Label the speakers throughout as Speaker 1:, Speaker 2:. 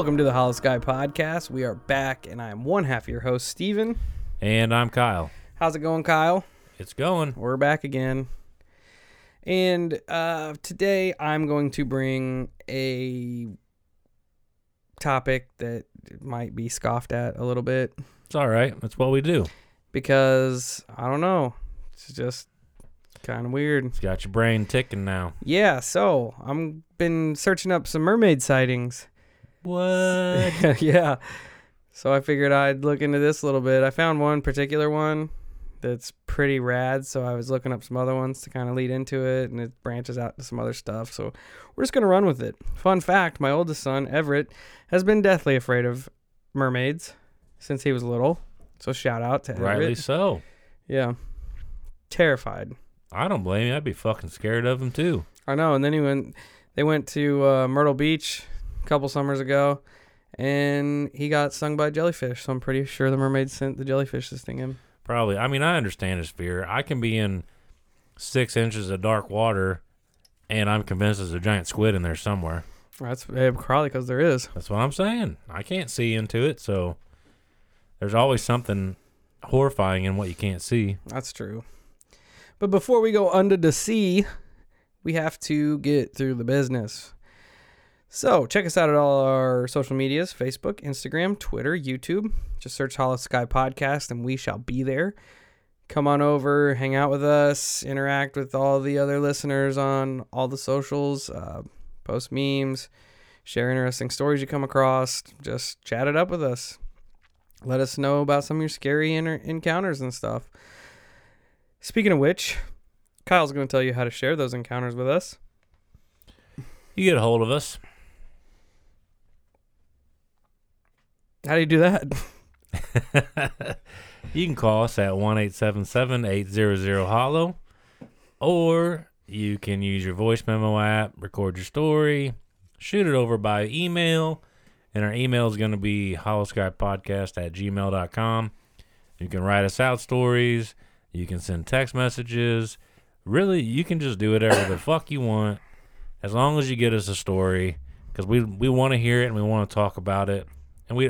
Speaker 1: Welcome to the Holosky Podcast. We are back, and I am one half your host, Steven.
Speaker 2: And I'm Kyle.
Speaker 1: How's it going, Kyle?
Speaker 2: It's going.
Speaker 1: We're back again. And uh, today I'm going to bring a topic that might be scoffed at a little bit
Speaker 2: It's all right. That's what we do.
Speaker 1: because I don't know. It's just kind of weird.
Speaker 2: It's got your brain ticking now.
Speaker 1: Yeah, so I'm been searching up some mermaid sightings.
Speaker 2: What?
Speaker 1: yeah. So I figured I'd look into this a little bit. I found one particular one that's pretty rad, so I was looking up some other ones to kind of lead into it, and it branches out to some other stuff. So we're just gonna run with it. Fun fact: my oldest son Everett has been deathly afraid of mermaids since he was little. So shout out to Everett.
Speaker 2: Rightly so.
Speaker 1: Yeah. Terrified.
Speaker 2: I don't blame you. I'd be fucking scared of him too.
Speaker 1: I know. And then he went. They went to uh, Myrtle Beach a couple summers ago, and he got stung by a jellyfish. So I'm pretty sure the mermaid sent the jellyfish to sting him.
Speaker 2: Probably. I mean, I understand his fear. I can be in six inches of dark water, and I'm convinced there's a giant squid in there somewhere.
Speaker 1: That's eh, probably because there is.
Speaker 2: That's what I'm saying. I can't see into it, so there's always something horrifying in what you can't see.
Speaker 1: That's true. But before we go under the sea, we have to get through the business. So check us out at all our social medias Facebook, Instagram, Twitter, YouTube. Just search Holosky Podcast and we shall be there. Come on over, hang out with us, interact with all the other listeners on all the socials, uh, post memes, share interesting stories you come across. Just chat it up with us. Let us know about some of your scary inter- encounters and stuff. Speaking of which, Kyle's going to tell you how to share those encounters with us.
Speaker 2: You get a hold of us.
Speaker 1: How do you do that?
Speaker 2: you can call us at one eight seven seven eight zero zero hollow, or you can use your voice memo app, record your story, shoot it over by email, and our email is going to be holoskypodcast at gmail.com. You can write us out stories, you can send text messages. Really, you can just do whatever the fuck you want as long as you get us a story because we we want to hear it and we want to talk about it. And we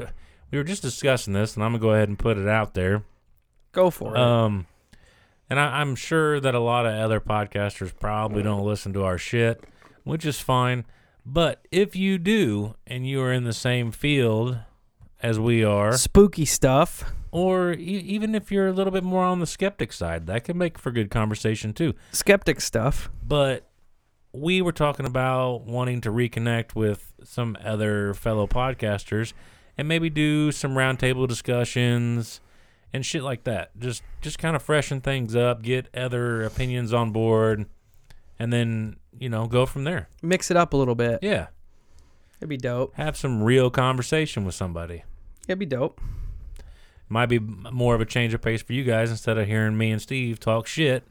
Speaker 2: we were just discussing this, and I'm gonna go ahead and put it out there.
Speaker 1: Go for it.
Speaker 2: Um, and I, I'm sure that a lot of other podcasters probably don't listen to our shit, which is fine. But if you do, and you are in the same field as we are,
Speaker 1: Spooky stuff.
Speaker 2: or e- even if you're a little bit more on the skeptic side, that can make for good conversation too.
Speaker 1: Skeptic stuff.
Speaker 2: But we were talking about wanting to reconnect with some other fellow podcasters and maybe do some roundtable discussions and shit like that. Just just kind of freshen things up, get other opinions on board, and then you know go from there.
Speaker 1: Mix it up a little bit.
Speaker 2: Yeah,
Speaker 1: It'd be dope.
Speaker 2: have some real conversation with somebody.
Speaker 1: It'd be dope.
Speaker 2: Might be more of a change of pace for you guys instead of hearing me and Steve talk shit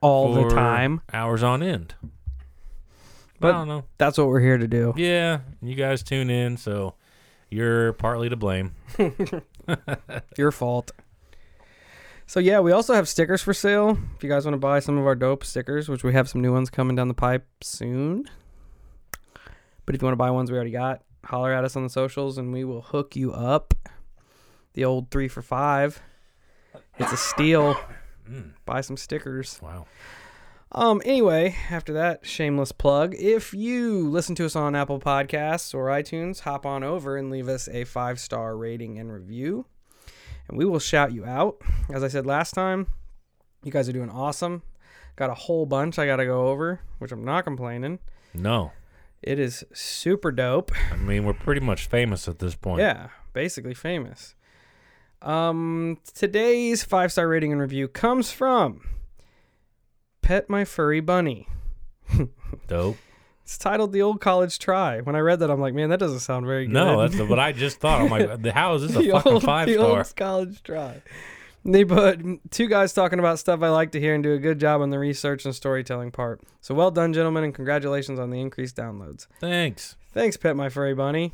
Speaker 1: All the time.
Speaker 2: hours on end. But
Speaker 1: But-
Speaker 2: I don't know.
Speaker 1: That's what we're here to do.
Speaker 2: Yeah, you guys tune in, so you're partly to blame.
Speaker 1: Your fault. So yeah, we also have stickers for sale. If you guys want to buy some of our dope stickers, which we have some new ones coming down the pipe soon. But if you want to buy ones we already got, holler at us on the socials and we will hook you up. The old three for five. It's a steal.
Speaker 2: Mm,
Speaker 1: Buy some stickers.
Speaker 2: wow.
Speaker 1: Um. Anyway, after that shameless plug, if you listen to us on Apple Podcasts or iTunes, hop on over and leave us a five star rating and review, and we will shout you out. As I said last time, you guys are doing awesome. Got a whole bunch I got to go over, which I'm not complaining.
Speaker 2: No,
Speaker 1: It is super dope.
Speaker 2: I mean we're pretty much famous at this point.
Speaker 1: Yeah, basically famous. Um, today's five star rating and review comes from Pet My Furry Bunny.
Speaker 2: Dope.
Speaker 1: It's titled "The Old College Try." When I read that, I'm like, man, that doesn't sound very good.
Speaker 2: No, that's what I just thought. I'm like, how is this a fucking
Speaker 1: old,
Speaker 2: five
Speaker 1: the
Speaker 2: star?
Speaker 1: old college try. They put two guys talking about stuff I like to hear and do a good job on the research and storytelling part. So well done, gentlemen, and congratulations on the increased downloads.
Speaker 2: Thanks.
Speaker 1: Thanks, Pet My Furry Bunny.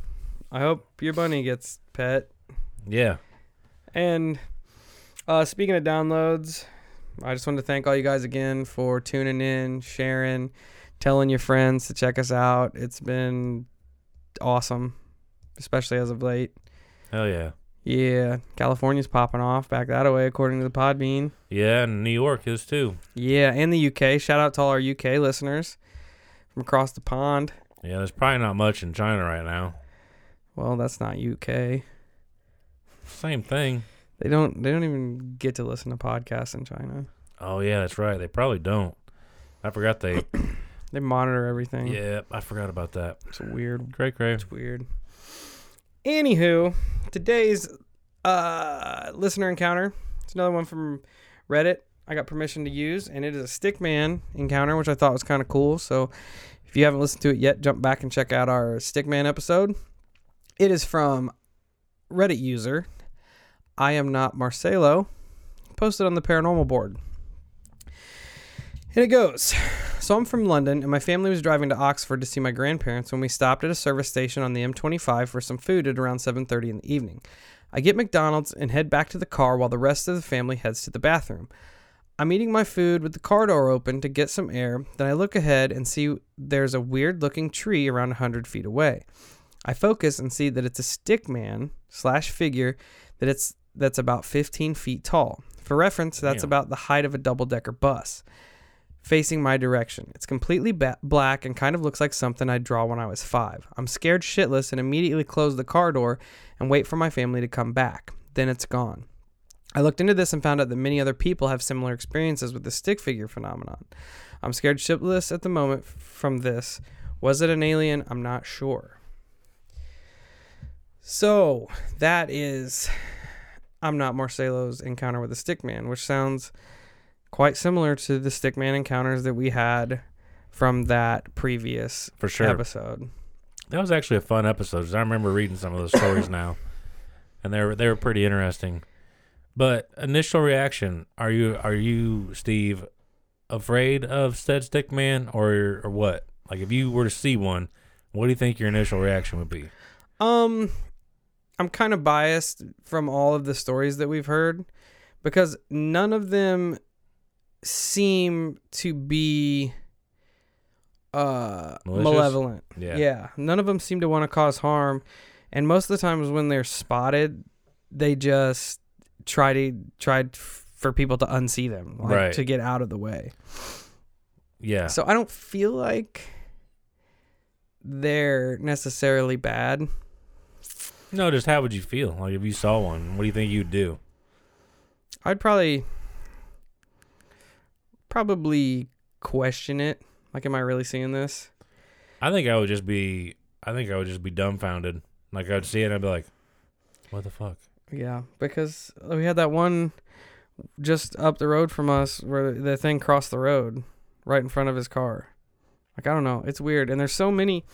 Speaker 1: I hope your bunny gets pet.
Speaker 2: Yeah.
Speaker 1: And uh, speaking of downloads, I just wanted to thank all you guys again for tuning in, sharing, telling your friends to check us out. It's been awesome. especially as of late.
Speaker 2: Hell yeah.
Speaker 1: Yeah, California's popping off back that way, according to the Podbean.
Speaker 2: Yeah, and New York is too.
Speaker 1: Yeah, and the UK. Shout out to all our UK listeners from across the pond.
Speaker 2: Yeah, there's probably not much in China right now.
Speaker 1: Well, that's not UK.
Speaker 2: Same thing.
Speaker 1: They don't. They don't even get to listen to podcasts in China.
Speaker 2: Oh yeah, that's right. They probably don't. I forgot they.
Speaker 1: They monitor everything.
Speaker 2: yeah, I forgot about that.
Speaker 1: it's weird.
Speaker 2: Great, great.
Speaker 1: It's weird. Anywho, today's uh, listener encounter. It's another one from Reddit. I got permission to use, and it is a Stickman encounter, which I thought was kind of cool. So, if you haven't listened to it yet, jump back and check out our Stickman episode. It is from Reddit user I am not Marcelo, posted on the paranormal board. And it goes. So I'm from London, and my family was driving to Oxford to see my grandparents when we stopped at a service station on the M25 for some food at around 7:30 in the evening. I get McDonald's and head back to the car while the rest of the family heads to the bathroom. I'm eating my food with the car door open to get some air. Then I look ahead and see there's a weird looking tree around 100 feet away. I focus and see that it's a stick man slash figure that it's that's about 15 feet tall. For reference, that's
Speaker 2: Damn.
Speaker 1: about the height of a double decker bus facing my direction. It's completely ba- black and kind of looks like something I'd draw when I was five. I'm scared shitless and immediately close the car door and wait for my family to come back. Then it's gone. I looked into this and found out that many other people have similar experiences with the stick figure phenomenon. I'm scared shitless at the moment from this. Was it an alien? I'm not sure. So, that is I'm not Marcelo's encounter with the stickman, which sounds quite similar to the stickman encounters that we had from that previous
Speaker 2: For sure.
Speaker 1: episode.
Speaker 2: That was actually a fun episode. I remember reading some of those stories now, and they were they were pretty interesting. But initial reaction: Are you are you Steve afraid of said stick man or or what? Like if you were to see one, what do you think your initial reaction would be?
Speaker 1: Um, I'm kind of biased from all of the stories that we've heard because none of them seem to be uh malevolent.
Speaker 2: Yeah.
Speaker 1: Yeah, none of them seem to want to cause harm, and most of the times when they're spotted, they just try to try for people to unsee them, like,
Speaker 2: Right.
Speaker 1: to get out of the way.
Speaker 2: Yeah.
Speaker 1: So I don't feel like they're necessarily bad.
Speaker 2: No, just how would you feel? Like if you saw one, what do you think you'd do?
Speaker 1: I'd probably probably question it. Like, am I really seeing this?
Speaker 2: I think I would just be I think I would just be dumbfounded. Like I'd see it and I'd be like, What the fuck?
Speaker 1: Yeah, because we had that one just up the road from us where the thing crossed the road right in front of his car. Like I don't know, it's weird, and there's so many.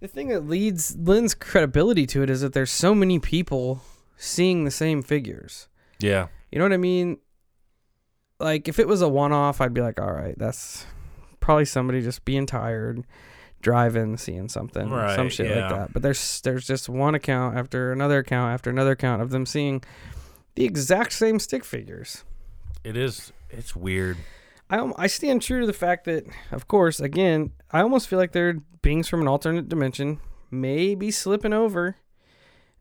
Speaker 1: The thing that leads lends credibility to it is that there's so many people seeing the same figures.
Speaker 2: Yeah.
Speaker 1: You know what I mean? Like if it was a one-off, I'd be like, all right, that's probably somebody just being tired, driving, seeing something, some shit
Speaker 2: yeah.
Speaker 1: like that. But there's there's just one account after another account after another account of them seeing the exact same stick figures.
Speaker 2: It is it's weird.
Speaker 1: I I stand true to the fact that, of course, again, I almost feel like they're beings from an alternate dimension, maybe slipping over,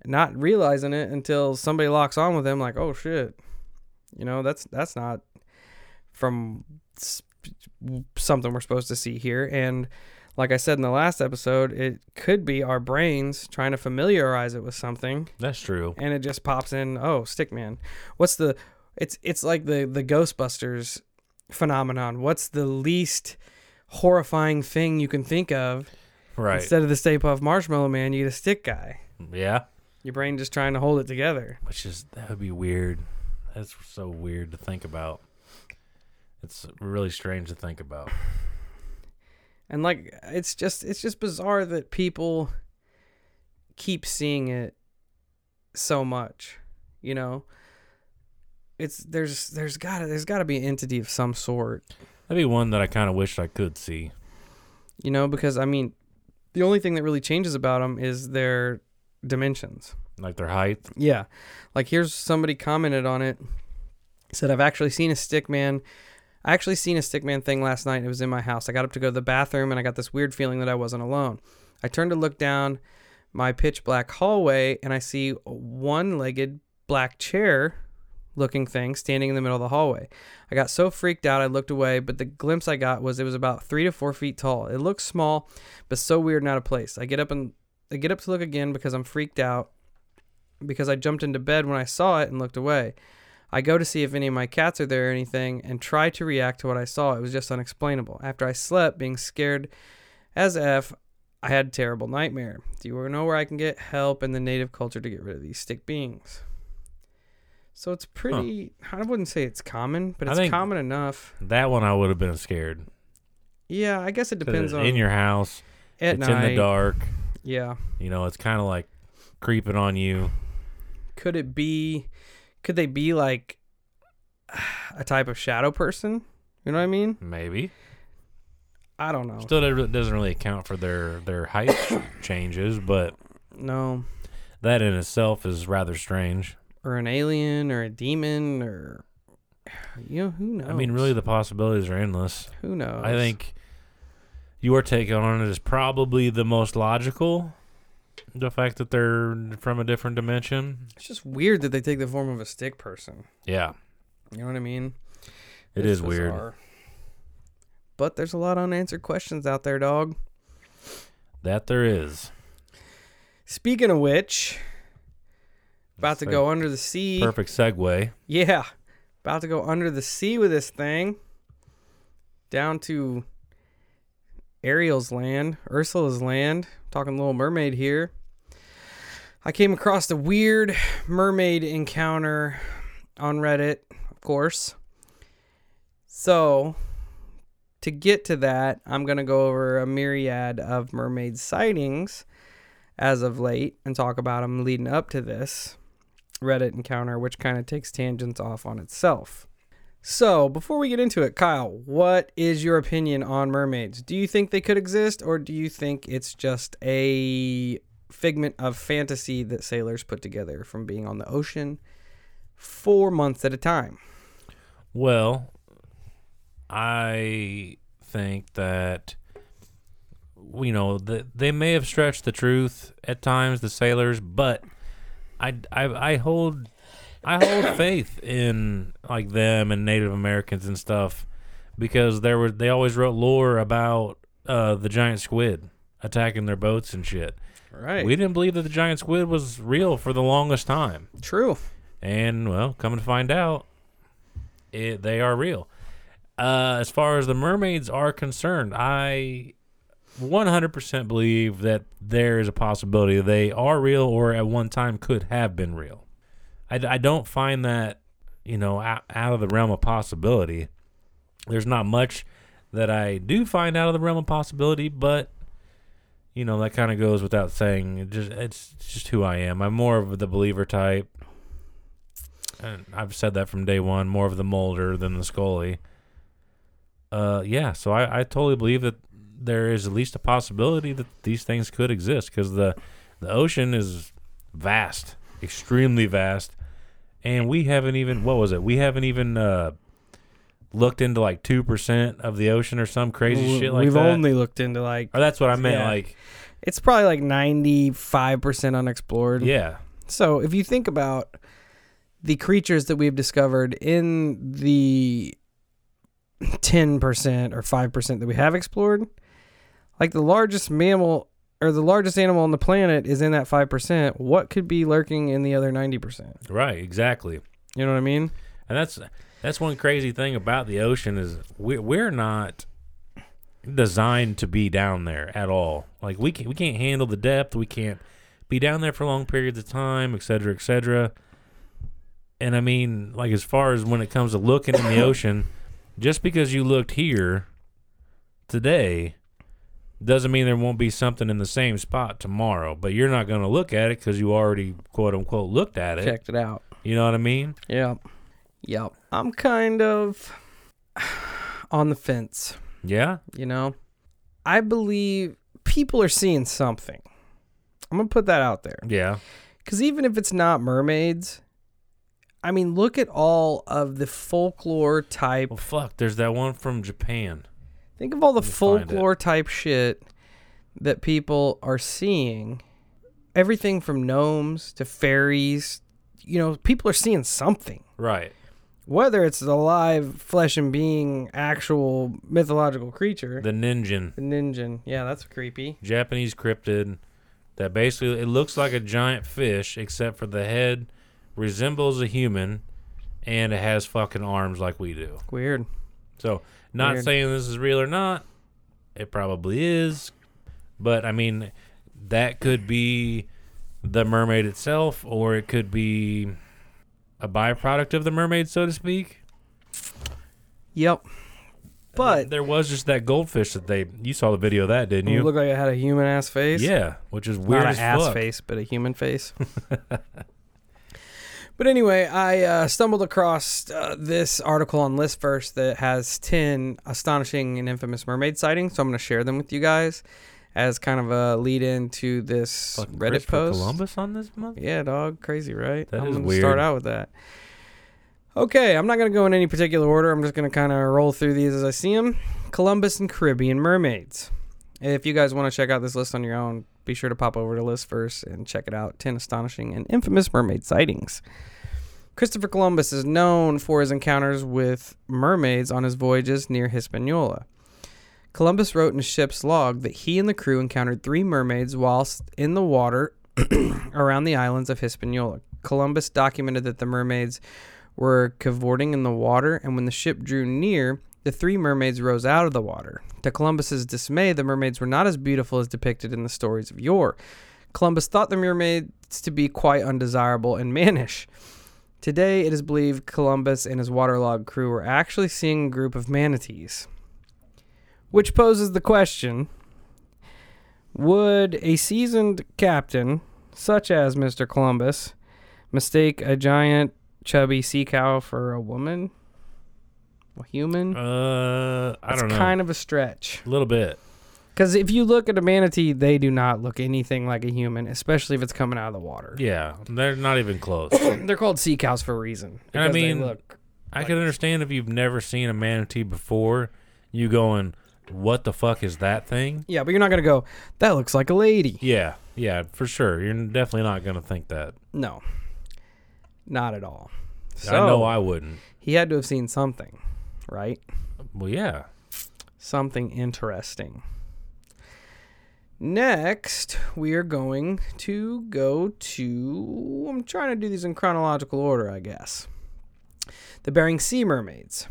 Speaker 1: not realizing it until somebody locks on with them. Like, oh shit, you know, that's that's not from something we're supposed to see here. And like I said in the last episode, it could be our brains trying to familiarize it with something
Speaker 2: That's true.
Speaker 1: and it just pops in. Oh, Stickman. What's the? It's it's like the the Ghostbusters phenomenon. What's the least horrifying thing you can think of?
Speaker 2: Right.
Speaker 1: Instead of the Stay Puft Marshmallow Man, you get a stick guy.
Speaker 2: yeah.
Speaker 1: Your brain just trying to hold it together.
Speaker 2: Which is that would be weird. That's so weird to think about. It's really strange to think about.
Speaker 1: And like it's just it's just bizarre that people keep seeing it so much. You know? It's there's there's gotta there's gotta be an entity of some sort.
Speaker 2: That'd be one that I kind of wish I could see.
Speaker 1: you know because i mean the only thing that really changes about them is their dimensions
Speaker 2: Like their height.
Speaker 1: yeah like here's somebody commented on it said i've actually seen a stick man i actually seen a stick man thing last night it was in my house i got up to go to the bathroom and i got this weird feeling that i wasn't alone i turned to look down my pitch black hallway and I see a one legged black chair looking thing standing in the middle of the hallway. I got so freaked out I looked away, but the glimpse I got was it was about three to four feet tall. It looked small, but so weird and out of place. I get up and I get up to look again because I'm freaked out because I jumped into bed when I saw it and looked away. I go to see if any of my cats are there or anything and try to react to what I saw. It was just unexplainable. After I slept, being scared as F, I had a terrible nightmare. Do you know where I can get help in the native culture to get rid of these stick beings? So it's pretty, I wouldn't say it's common, but
Speaker 2: I
Speaker 1: it's
Speaker 2: think-
Speaker 1: common enough.
Speaker 2: That one I would have been scared.
Speaker 1: Yeah, I guess it depends on
Speaker 2: in your house.
Speaker 1: at
Speaker 2: it's
Speaker 1: night.
Speaker 2: in the dark.
Speaker 1: Yeah.
Speaker 2: You know, it's kind of like creeping on you.
Speaker 1: Could it be, could they be like a type of shadow person? You know what I mean?
Speaker 2: Maybe.
Speaker 1: I don't know.
Speaker 2: Still doesn't really account for their their height changes, but
Speaker 1: No.
Speaker 2: that in itself is rather strange.
Speaker 1: Or an alien or a demon or, you know, who knows?
Speaker 2: I mean, really, the possibilities are endless.
Speaker 1: who knows?
Speaker 2: I think your take on it is probably the most logical. The fact that they're from a different dimension.
Speaker 1: it's just weird that they take the form of a stick person.
Speaker 2: Yeah,
Speaker 1: You know what I mean?
Speaker 2: it
Speaker 1: It's
Speaker 2: is weird.
Speaker 1: But there's a lot of unanswered questions out there, dog.
Speaker 2: That there is.
Speaker 1: Speaking of which, about to go under the sea.
Speaker 2: Perfect segue.
Speaker 1: Yeah. About to go under the sea with this thing. Down to Ariel's land, Ursula's land. Talking Little Mermaid here. I came across a weird mermaid encounter on Reddit, of course. So, to get to that, I'm going to go over a myriad of mermaid sightings as of late and talk about them leading up to this. Reddit encounter, which kind of takes tangents off on itself. So, before we get into it, Kyle, what is your opinion on mermaids? Do you think they could exist, or do you think it's just a figment of fantasy that sailors put together from being on the ocean for months at a time?
Speaker 2: Well, I think that you know that they may have stretched the truth at times, the sailors, but I, I, I hold I hold faith in like them and Native Americans and stuff because there were they always wrote lore about uh, the giant squid attacking their boats and shit.
Speaker 1: Right.
Speaker 2: We didn't believe that the giant squid was real for the longest time.
Speaker 1: True.
Speaker 2: And well, coming to find out, it, they are real. Uh, as far as the mermaids are concerned, I 100% believe that there is a possibility they are real or at one time could have been real. I, I don't find that, you know, out, out of the realm of possibility. There's not much that I do find out of the realm of possibility, but you know that kind of goes without saying. It just it's just who I am. I'm more of the believer type. And I've said that from day one, more of the Mulder than the Scully. Uh, yeah, so I, I totally believe that there is at least a possibility that these things could exist because the the ocean is vast, extremely vast, and we haven't even what was it? We haven't even uh, looked into like two percent of the ocean or some crazy shit like that.
Speaker 1: We've only looked into like
Speaker 2: or that's what I meant.
Speaker 1: Yeah.
Speaker 2: Like,
Speaker 1: it's probably like 95% unexplored.
Speaker 2: yeah,
Speaker 1: So if you think about the creatures that we've discovered in the 10% or 5% that we have explored, like the largest mammal or the largest animal on the planet is in that 5%, what could be lurking in the other 90%?
Speaker 2: right, exactly.
Speaker 1: You know what I mean?
Speaker 2: And that's that's one crazy thing about the ocean is we we're not designed to be down there at all. Like we can, we can't handle the depth. We can't be down there for long periods of time, et cetera, et cetera. And I mean, like as far as when it comes to looking in the ocean, just because you looked here today doesn't mean there won't be something in the same spot tomorrow. But you're not going to look at it because you already quote unquote looked at it.
Speaker 1: Checked it out.
Speaker 2: You know what I mean?
Speaker 1: Yeah. Yep. I'm kind of on the fence.
Speaker 2: Yeah.
Speaker 1: You know, I believe people are seeing something. I'm gonna put that out there
Speaker 2: Yeah.
Speaker 1: because even if it's not mermaids, I mean, look at all of the folklore type.
Speaker 2: Well, fuck. There's that one from Japan.
Speaker 1: Think of all the
Speaker 2: Let me find it.
Speaker 1: folklore type shit that people are seeing everything from gnomes to fairies. You know, people are seeing something.
Speaker 2: Right.
Speaker 1: Whether it's a live flesh and being actual mythological creature.
Speaker 2: The ningen,
Speaker 1: The ninja. Yeah, that's creepy.
Speaker 2: Japanese cryptid that basically it looks like a giant fish except for the head resembles a human and it has fucking arms like we do.
Speaker 1: Weird.
Speaker 2: So, not
Speaker 1: Weird.
Speaker 2: saying this is real or not. It probably is. But I mean, that could be the mermaid itself or it could be a byproduct of the mermaid, so to speak.
Speaker 1: Yep. But
Speaker 2: there was just that goldfish that they you saw the video of that, didn't
Speaker 1: it
Speaker 2: you?
Speaker 1: looked like it had a human ass face.
Speaker 2: yeah, which is weird
Speaker 1: Not
Speaker 2: as
Speaker 1: an ass
Speaker 2: fuck.
Speaker 1: face, but a human face. but anyway, I uh, stumbled across uh, this article on Listverse that has 10 astonishing and infamous mermaid sightings. So I'm going to share them with you guys as kind of a lead in to this
Speaker 2: Fucking
Speaker 1: Reddit post.
Speaker 2: Columbus on this month?
Speaker 1: Yeah, dog. Crazy, right?
Speaker 2: That
Speaker 1: I'm
Speaker 2: is
Speaker 1: gonna
Speaker 2: weird.
Speaker 1: start out with that. Okay, I'm not going to go in any particular order. I'm just going to kind of roll through these as I see them. Columbus and Caribbean mermaids. If you guys want to check out this list on your own, be sure to pop over to Listverse and check it out. 10 astonishing and infamous mermaid sightings. Christopher Columbus is known for his encounters with mermaids on his voyages near Hispaniola. Columbus wrote in his ship's log that he and the crew encountered three mermaids whilst in the water around the islands of Hispaniola. Columbus documented that the mermaids were cavorting in the water, and when the ship drew near, the three mermaids rose out of the water. To Columbus's dismay, the mermaids were not as beautiful as depicted in the stories of yore. Columbus thought the mermaids to be quite undesirable and mannish. Today, it is believed Columbus and his waterlogged crew were actually seeing a group of manatees. Which poses the question Would a seasoned captain, such as Mr. Columbus, mistake a giant, chubby sea cow for a woman? A human?
Speaker 2: Uh, I
Speaker 1: It's
Speaker 2: don't know.
Speaker 1: kind of a stretch.
Speaker 2: a little bit.
Speaker 1: Because if you look at a manatee, they do not look anything like a human, especially if it's coming out of the water.
Speaker 2: Yeah, they're not even close.
Speaker 1: They're called sea cows for a reason.
Speaker 2: And I mean,
Speaker 1: look-
Speaker 2: I can understand if you've never seen a manatee before, you going, "What the fuck is that thing?"
Speaker 1: yeah, but you're not gonna go. That looks like a lady.
Speaker 2: Yeah, yeah, for sure. You're definitely not gonna think that.
Speaker 1: No, not at all. So
Speaker 2: I know I wouldn't.
Speaker 1: he had to have seen something, right?
Speaker 2: Well, yeah.
Speaker 1: Something interesting. Next, we are going to go to. I'm trying to do these in chronological order, I guess. The Bering Sea mermaids.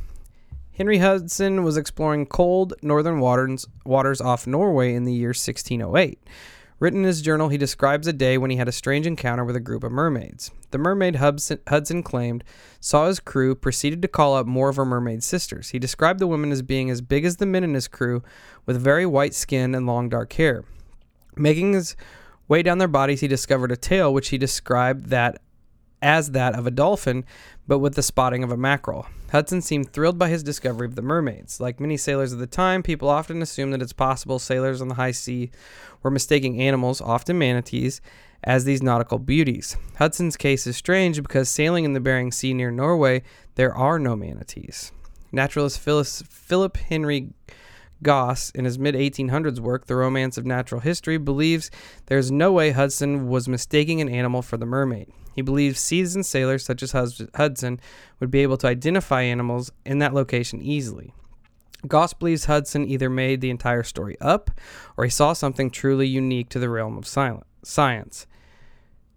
Speaker 1: Henry Hudson was exploring cold northern waters, waters off Norway in the year 1608. Written in his journal, he describes a day when he had a strange encounter with a group of mermaids. The mermaid Hudson, Hudson claimed saw his crew, proceeded to call up more of her mermaid sisters. He described the women as being as big as the men in his crew, with very white skin and long dark hair. Making his way down their bodies, he discovered a tail which he described that as that of a dolphin, but with the spotting of a mackerel. Hudson seemed thrilled by his discovery of the mermaids. Like many sailors of the time, people often assume that it's possible sailors on the high sea were mistaking animals, often manatees, as these nautical beauties. Hudson's case is strange because sailing in the Bering Sea near Norway, there are no manatees. Naturalist Phyllis, Philip Henry Gosse, in his mid 1800s work, The Romance of Natural History, believes there is no way Hudson was mistaking an animal for the mermaid. He believes seasoned sailors such as Hudson would be able to identify animals in that location easily. Gosse believes Hudson either made the entire story up or he saw something truly unique to the realm of science.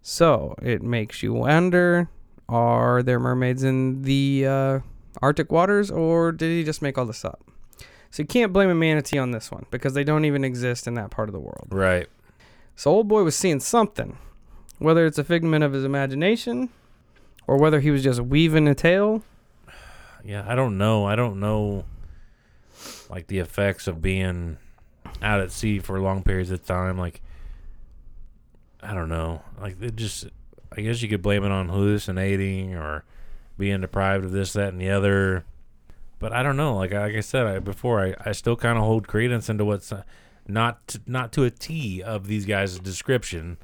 Speaker 1: So it makes you wonder are there mermaids in the uh, Arctic waters or did he just make all this up? So you can't blame a manatee on this one because they don't even exist in that part of the world.
Speaker 2: Right.
Speaker 1: So old boy was seeing something, whether it's a figment of his imagination or whether he was just weaving a tale.
Speaker 2: Yeah, I don't know. I don't know like the effects of being out at sea for long periods of time. Like I don't know. Like it just I guess you could blame it on hallucinating or being deprived of this, that, and the other. But I don't know. Like like I said I, before, I, I still kind of hold credence into what's uh, not to, not to a T of these guys' description,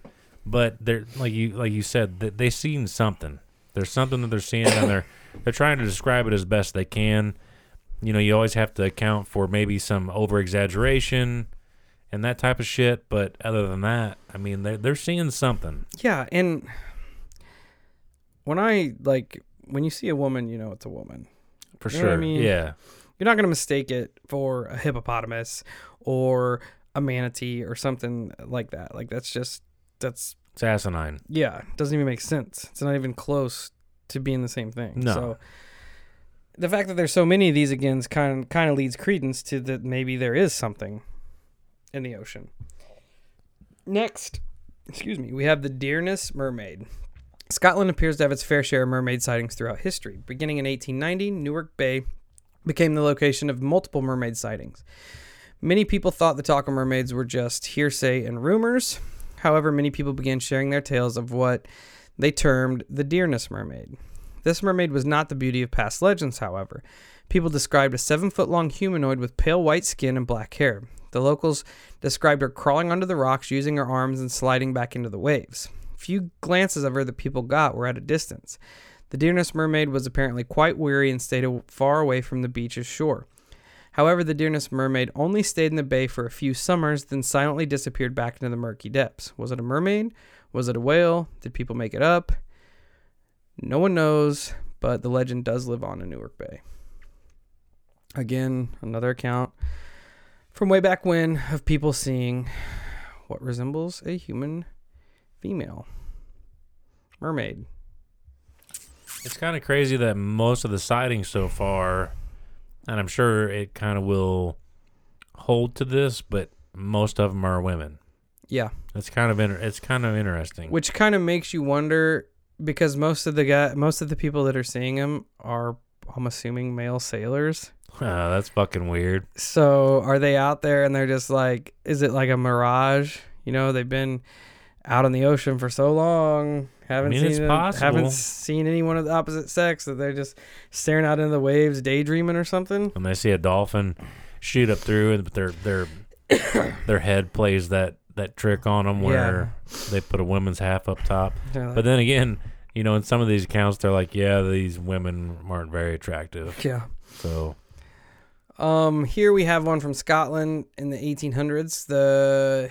Speaker 2: but they're like you like you said they, they seen something. There's something that they're seeing, and they're they're trying to describe it as best they can. You know, you always have to account for maybe some over exaggeration, and that type of shit. But other than that, I mean, they're they're seeing something.
Speaker 1: Yeah, and when I like when you see a woman, you know it's a woman.
Speaker 2: For
Speaker 1: You know
Speaker 2: sure.
Speaker 1: I mean?
Speaker 2: Yeah.
Speaker 1: You're not going to mistake it for a hippopotamus or a manatee or something like that. Like that's just that's
Speaker 2: It's asinine.
Speaker 1: yeah, it doesn't even make sense. It's not even close to being the same thing.
Speaker 2: No.
Speaker 1: So the fact that there's so many of these again kind of kind of leads credence to that maybe there is something in the ocean. Next, excuse me, we have the Deerness Mermaid. Scotland appears to have its fair share of mermaid sightings throughout history. Beginning in 1890, Newark Bay became the location of multiple mermaid sightings. Many people thought the talk of mermaids were just hearsay and rumors. However, many people began sharing their tales of what they termed the Deerness Mermaid. This mermaid was not the beauty of past legends, however. People described a seven foot long humanoid with pale white skin and black hair. The locals described her crawling under the rocks, using her arms and sliding back into the waves. Few glances of her that people got were at a distance. The Deerness Mermaid was apparently quite weary and stayed far away from the beach's shore. However, the Deerness Mermaid only stayed in the bay for a few summers, then silently disappeared back into the murky depths. Was it a mermaid? Was it a whale? Did people make it up? No one knows, but the legend does live on in Newark Bay. Again, another account from way back when of people seeing what resembles a human female mermaid.
Speaker 2: It's kind of crazy that most of the sightings so far, and I'm sure it kind of will hold to this, but most of them are women.
Speaker 1: Yeah,
Speaker 2: It's kind of inter- it's kind of interesting.
Speaker 1: which kind of makes you wonder because most of the guy, most of the people that are seeing them are, I'm assuming, male sailors.
Speaker 2: Ah, that's fucking weird.
Speaker 1: So are they out there and they're just like, is it like a mirage? You know, they've been out on the ocean for so long, haven't
Speaker 2: mean,
Speaker 1: seen
Speaker 2: it's
Speaker 1: it- haven't seen anyone of the opposite sex that they're just staring out into the waves, daydreaming or something.
Speaker 2: And they see a dolphin shoot up through, and their their their head plays that that trick on them where they put a woman's half up top.
Speaker 1: Like,
Speaker 2: But then again, you know, in some of these accounts, they're like, yeah, these women weren't very attractive.
Speaker 1: yeah.
Speaker 2: So
Speaker 1: Um, here we have one from Scotland in the 1800s, the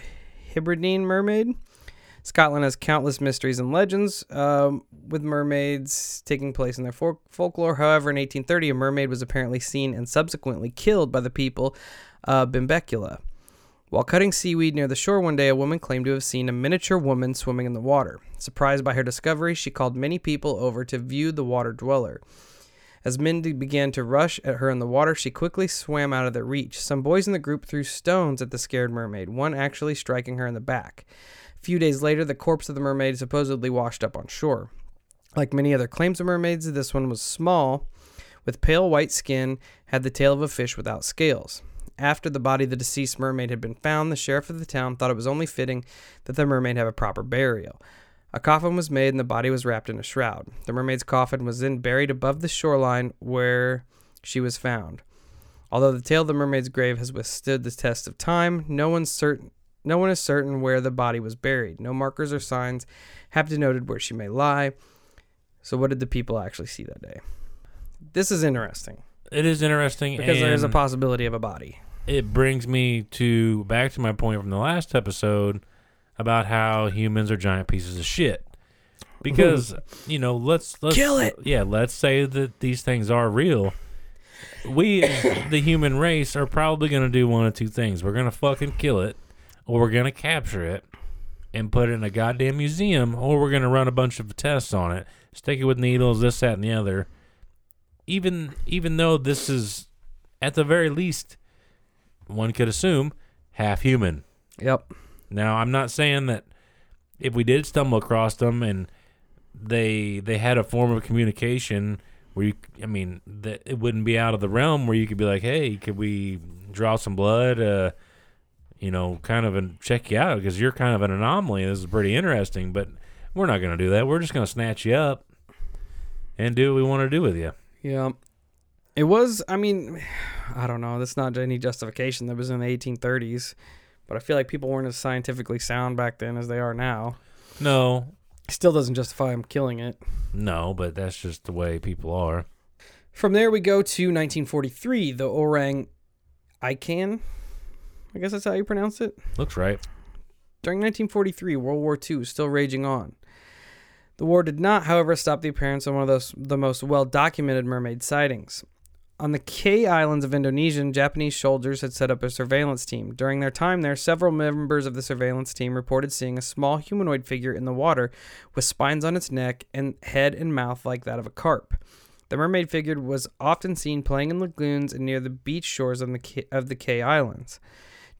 Speaker 1: Hebridean mermaid. Scotland has countless mysteries and legends um, with mermaids taking place in their folk- folklore. However, in 1830, a mermaid was apparently seen and subsequently killed by the people of Benbecula. While cutting seaweed near the shore one day, a woman claimed to have seen a miniature woman swimming in the water. Surprised by her discovery, she called many people over to view the water dweller. As men began to rush at her in the water, she quickly swam out of their reach. Some boys in the group threw stones at the scared mermaid, one actually striking her in the back. Few days later, the corpse of the mermaid supposedly washed up on shore. Like many other claims of mermaids, this one was small, with pale white skin, had the tail of a fish without scales. After the body of the deceased mermaid had been found, the sheriff of the town thought it was only fitting that the mermaid have a proper burial. A coffin was made and the body was wrapped in a shroud. The mermaid's coffin was then buried above the shoreline where she was found. Although the tale of the mermaid's grave has withstood the test of time, no one's certain no one is certain where the body was buried. No markers or signs have denoted where she may lie. So what did the people actually see that day? This is interesting
Speaker 2: it is interesting
Speaker 1: because there is a possibility of a body.
Speaker 2: it brings me to back to my point from the last episode about how humans are giant pieces of shit. Because you know, let's let's
Speaker 1: Kill it.
Speaker 2: Yeah, let's say that these things are real. We, as the human race, are probably going to do one of two things: we're going to fucking kill it, or we're going to capture it and put it in a goddamn museum, or we're going to run a bunch of tests on it, stick it with needles, this, that, and the other. Even even though this is, at the very least, one could assume half human.
Speaker 1: Yep.
Speaker 2: Now, I'm not saying that if we did stumble across them and they they had a form of communication where you, I mean, that it wouldn't be out of the realm where you could be like, hey, could we draw some blood? Uh, you know, kind of and check you out because you're kind of an anomaly. This is pretty interesting, but we're not going to do that. We're just going to snatch you up and do what we want to do with you.
Speaker 1: Yeah. It was, I mean, I don't know. That's not any justification. That was in the 1830s. But I feel like people weren't as scientifically sound back then as they are now.
Speaker 2: No,
Speaker 1: Still doesn't justify them killing it.
Speaker 2: no, but that's just the way people are.
Speaker 1: From there, we go to 1943, the orang ikan. I guess that's how you pronounce it.
Speaker 2: Looks right.
Speaker 1: During 1943, World War II was still raging on. The war did not, however, stop the appearance of one of those the most well-documented mermaid sightings. On the Kei Islands of Indonesia, Japanese soldiers had set up a surveillance team. During their time there, several members of the surveillance team reported seeing a small humanoid figure in the water with spines on its neck and head and mouth like that of a carp. The mermaid figure was often seen playing in lagoons and near the beach shores of the K, of the Kei Islands.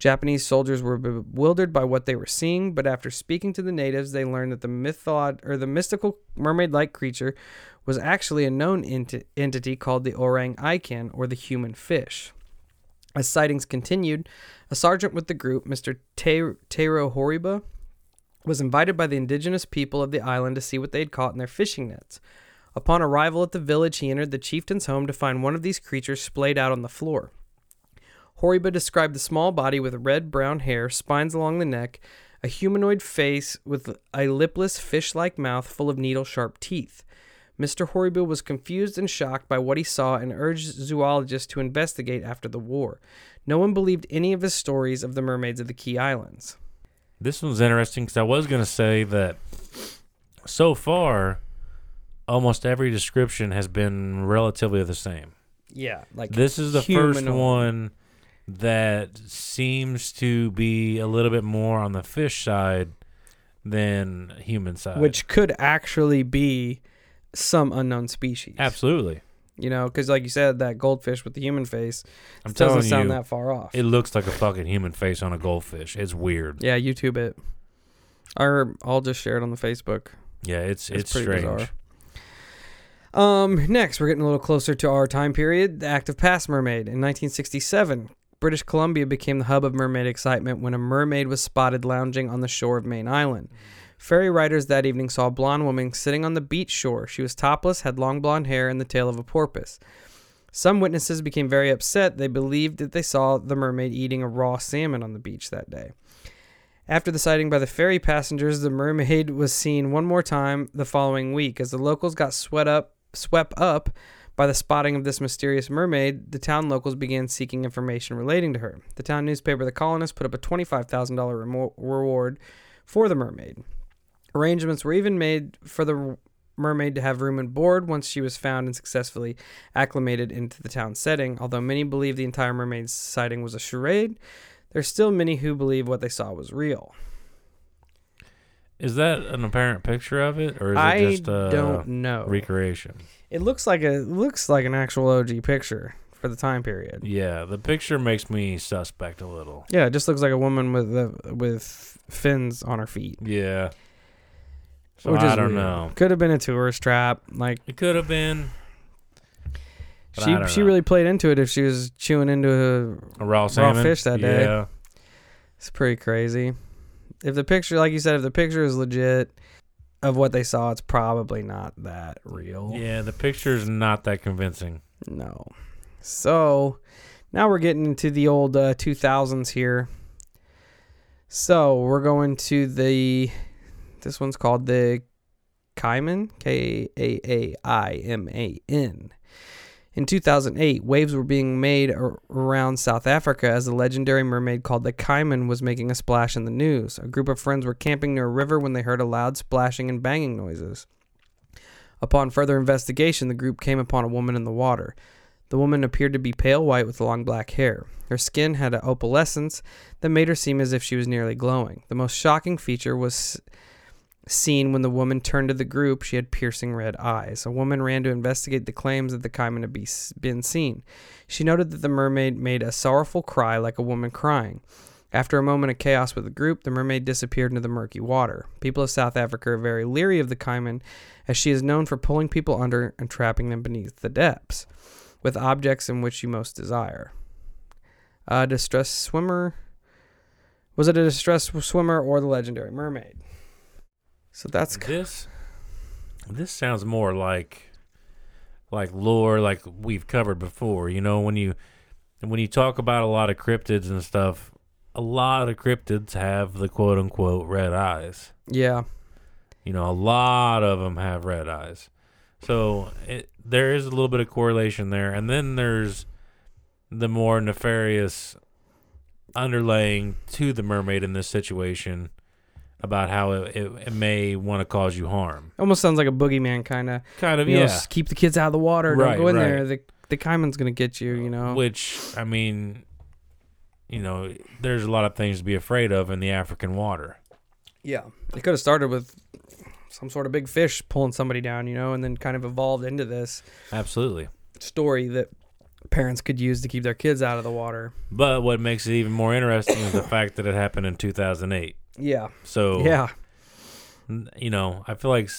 Speaker 1: Japanese soldiers were bewildered by what they were seeing, but after speaking to the natives, they learned that the mythod or the mystical mermaid-like creature was actually a known ent- entity called the orang ikan or the human fish. As sightings continued, a sergeant with the group, Mr. Te- Horiba, was invited by the indigenous people of the island to see what they had caught in their fishing nets. Upon arrival at the village, he entered the chieftain's home to find one of these creatures splayed out on the floor. Horiba described the small body with red brown hair, spines along the neck, a humanoid face with a lipless fish like mouth full of needle sharp teeth. Mr. Horiba was confused and shocked by what he saw and urged zoologists to investigate after the war. No one believed any of his stories of the mermaids of the Kei Islands.
Speaker 2: This one's interesting because I was going to say that so far, almost every description has been relatively the same.
Speaker 1: Yeah, like
Speaker 2: This is the first one that seems to be a little bit more on the fish side than human side.
Speaker 1: which could actually be some unknown species.
Speaker 2: absolutely,
Speaker 1: You know, because like you said, that goldfish with the human face
Speaker 2: I'm
Speaker 1: doesn't sound
Speaker 2: you,
Speaker 1: that far off.
Speaker 2: it looks like a fucking human face on a goldfish. It's weird.
Speaker 1: yeah, YouTube it. Or I'll just share it on the Facebook.
Speaker 2: Yeah, it's it's,
Speaker 1: It's pretty
Speaker 2: strange.
Speaker 1: bizarre. Um, next, we're getting a little closer to our time period. The Active Pass mermaid. In 1967, British Columbia became the hub of mermaid excitement when a mermaid was spotted lounging on the shore of Mayne Island. Ferry riders that evening saw a blonde woman sitting on the beach shore. She was topless, had long blonde hair, and the tail of a porpoise. Some witnesses became very upset. They believed that they saw the mermaid eating a raw salmon on the beach that day. After the sighting by the ferry passengers, the mermaid was seen one more time the following week. As the locals got sweat up, swept up by the spotting of this mysterious mermaid, the town locals began seeking information relating to her. The town newspaper, The Colonist, put up a $25,000 remo- reward for the mermaid. Arrangements were even made for the mermaid to have room and board once she was found and successfully acclimated into the town setting. Although many believe the entire mermaid sighting was a charade, there's still many who believe what they saw was real.
Speaker 2: Is that an apparent picture of it, or is
Speaker 1: I
Speaker 2: it just a
Speaker 1: don't know.
Speaker 2: recreation?
Speaker 1: It looks like a looks like an actual OG picture for the time period.
Speaker 2: Yeah, the picture makes me suspect a little.
Speaker 1: Yeah, it just looks like a woman with the with fins on her feet.
Speaker 2: Yeah. So
Speaker 1: which
Speaker 2: I don't
Speaker 1: weird.
Speaker 2: know.
Speaker 1: Could have been a tourist trap. Like
Speaker 2: It could have been
Speaker 1: she she
Speaker 2: know.
Speaker 1: really played into it if she was chewing into a
Speaker 2: a raw salmon.
Speaker 1: fish that day.
Speaker 2: Yeah.
Speaker 1: It's pretty crazy. If the picture, like you said, if the picture is legit of what they saw, it's probably not that real.
Speaker 2: Yeah, the picture is not that convincing.
Speaker 1: No. So now we're getting into the old uh, 2000s here. So we're going to the. This one's called the Kaaiman, K A A I M A N. In 2008, waves were being made ar- around South Africa as a legendary mermaid called the Kaaiman was making a splash in the news. A group of friends were camping near a river when they heard a loud splashing and banging noises. Upon further investigation, the group came upon a woman in the water. The woman appeared to be pale white with long black hair. Her skin had an opalescence that made her seem as if she was nearly glowing. The most shocking feature was seen when the woman turned to the group. She had piercing red eyes. A woman ran to investigate the claims that the Kaaiman had be, been seen. She noted that the mermaid made a sorrowful cry like a woman crying. After a moment of chaos with the group, the mermaid disappeared into the murky water. People of South Africa are very leery of the Kaaiman, as she is known for pulling people under and trapping them beneath the depths with objects in which you most desire. A distressed swimmer. Was it a distressed swimmer or the legendary mermaid? So that's
Speaker 2: This this sounds more like like lore like we've covered before. You know, when you when you talk about a lot of cryptids and stuff, a lot of cryptids have the quote unquote red eyes.
Speaker 1: yeah,
Speaker 2: You know, a lot of them have red eyes. So it, there is a little bit of correlation there. And then there's the more nefarious underlaying to the mermaid in this situation about how it, it, it may want to cause you harm.
Speaker 1: Almost sounds like a boogeyman kind of.
Speaker 2: Kind of,
Speaker 1: You
Speaker 2: yeah.
Speaker 1: s- keep the kids out of the water.
Speaker 2: Right,
Speaker 1: Don't go in
Speaker 2: right.
Speaker 1: there. The the Kaaiman's gonna get you. You know.
Speaker 2: Which I mean, you know, there's a lot of things to be afraid of in the African water.
Speaker 1: Yeah, it could have started with some sort of big fish pulling somebody down, you know, and then kind of evolved into this
Speaker 2: Absolutely.
Speaker 1: story that parents could use to keep their kids out of the water.
Speaker 2: But what makes it even more interesting is the fact that it happened in 2008.
Speaker 1: Yeah,
Speaker 2: So
Speaker 1: yeah,
Speaker 2: you know, I feel like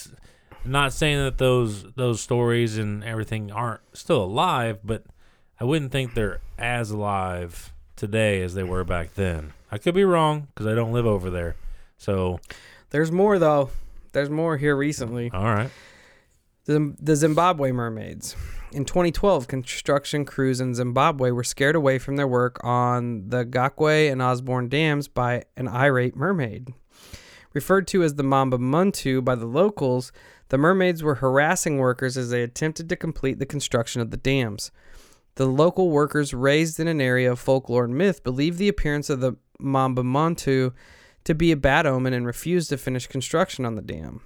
Speaker 2: not saying that those those stories and everything aren't still alive, but I wouldn't think they're as alive today as they were back then. I could be wrong because I don't live over there. So,
Speaker 1: There's more though. There's more here recently.
Speaker 2: all right,
Speaker 1: The, the Zimbabwe mermaids. In 2012, construction crews in Zimbabwe were scared away from their work on the Gokwe and Osborne dams by an irate mermaid. Referred to as the Mamba Muntu by the locals, the mermaids were harassing workers as they attempted to complete the construction of the dams. The local workers, raised in an area of folklore and myth, believed the appearance of the Mamba Muntu to be a bad omen and refused to finish construction on the dam.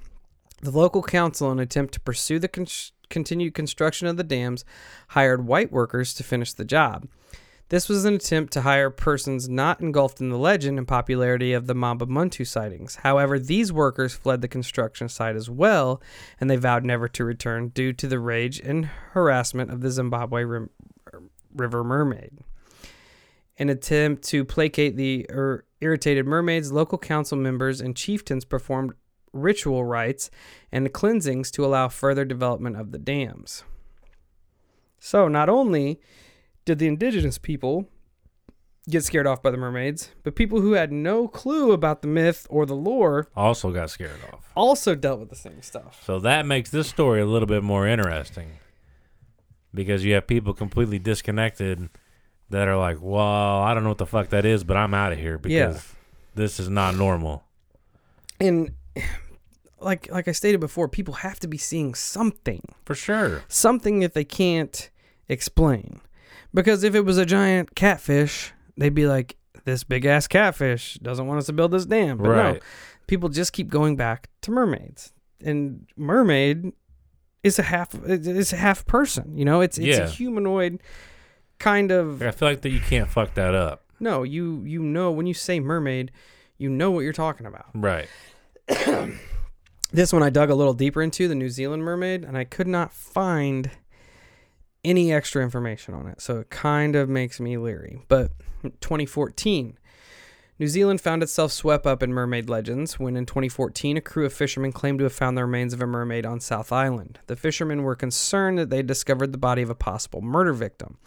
Speaker 1: The local council, in an attempt to pursue the con- continued construction of the dams, hired white workers to finish the job. This was an attempt to hire persons not engulfed in the legend and popularity of the Mamba Muntu sightings. However, these workers fled the construction site as well, and they vowed never to return due to the rage and harassment of the Zimbabwe rim- River Mermaid. In attempt to placate the er, irritated mermaids, local council members and chieftains performed ritual rites and cleansings to allow further development of the dams. So, not only did the indigenous people get scared off by the mermaids, but people who had no clue about the myth or the lore
Speaker 2: also got scared off.
Speaker 1: also dealt with the same stuff.
Speaker 2: So that makes this story a little bit more interesting because you have people completely disconnected that are like, "Well, I don't know what the fuck that is, but I'm out of here because
Speaker 1: Yeah.
Speaker 2: this is not normal."
Speaker 1: And like like I stated before, people have to be seeing something.
Speaker 2: For sure.
Speaker 1: something that they can't explain. Because if it was a giant catfish, they'd be like, this big ass catfish doesn't want us to build this dam. But no, people just keep going back to mermaids. And mermaid is a half it's a half person, you know? It's it's
Speaker 2: Yeah.
Speaker 1: a humanoid kind of
Speaker 2: I feel like that you can't fuck that up.
Speaker 1: No, you you know when you say mermaid, you know what you're talking about.
Speaker 2: Right.
Speaker 1: This one I dug a little deeper into, the New Zealand mermaid, and I could not find any extra information on it. So it kind of makes me leery. But 2014, New Zealand found itself swept up in mermaid legends when in 2014 a crew of fishermen claimed to have found the remains of a mermaid on South Island. The fishermen were concerned that they discovered the body of a possible murder victim.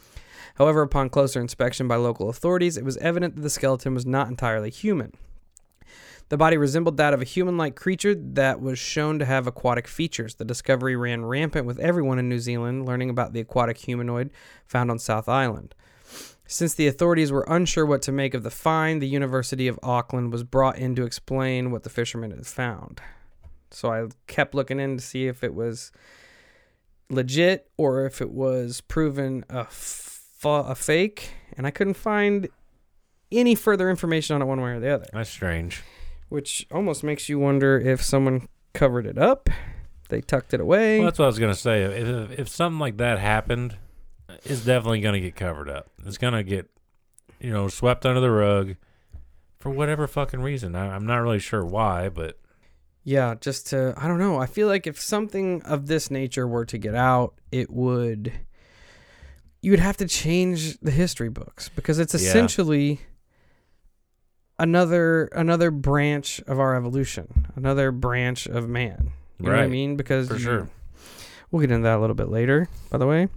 Speaker 1: However, upon closer inspection by local authorities, it was evident that the skeleton was not entirely human. The body resembled that of a human like creature that was shown to have aquatic features. The discovery ran rampant with everyone in New Zealand learning about the aquatic humanoid found on South Island. Since the authorities were unsure what to make of the find, the University of Auckland was brought in to explain what the fishermen had found. So I kept looking in to see if it was legit or if it was proven a, f- a fake, and I couldn't find any further information on it one way or the other
Speaker 2: That's strange.
Speaker 1: Which almost makes you wonder if someone covered it up, they tucked it away.
Speaker 2: Well, that's what I was gonna say. If if something like that happened, it's definitely gonna get covered up. It's gonna get, you know, swept under the rug for whatever fucking reason. I, I'm not really sure why, but
Speaker 1: yeah, just to I don't know. I feel like if something of this nature were to get out, it would you would have to change the history books because it's
Speaker 2: Yeah.
Speaker 1: Another another branch of our evolution, another branch of man. You know what I mean? Because
Speaker 2: for
Speaker 1: you-
Speaker 2: sure.
Speaker 1: We'll get into that a little bit later, by the way.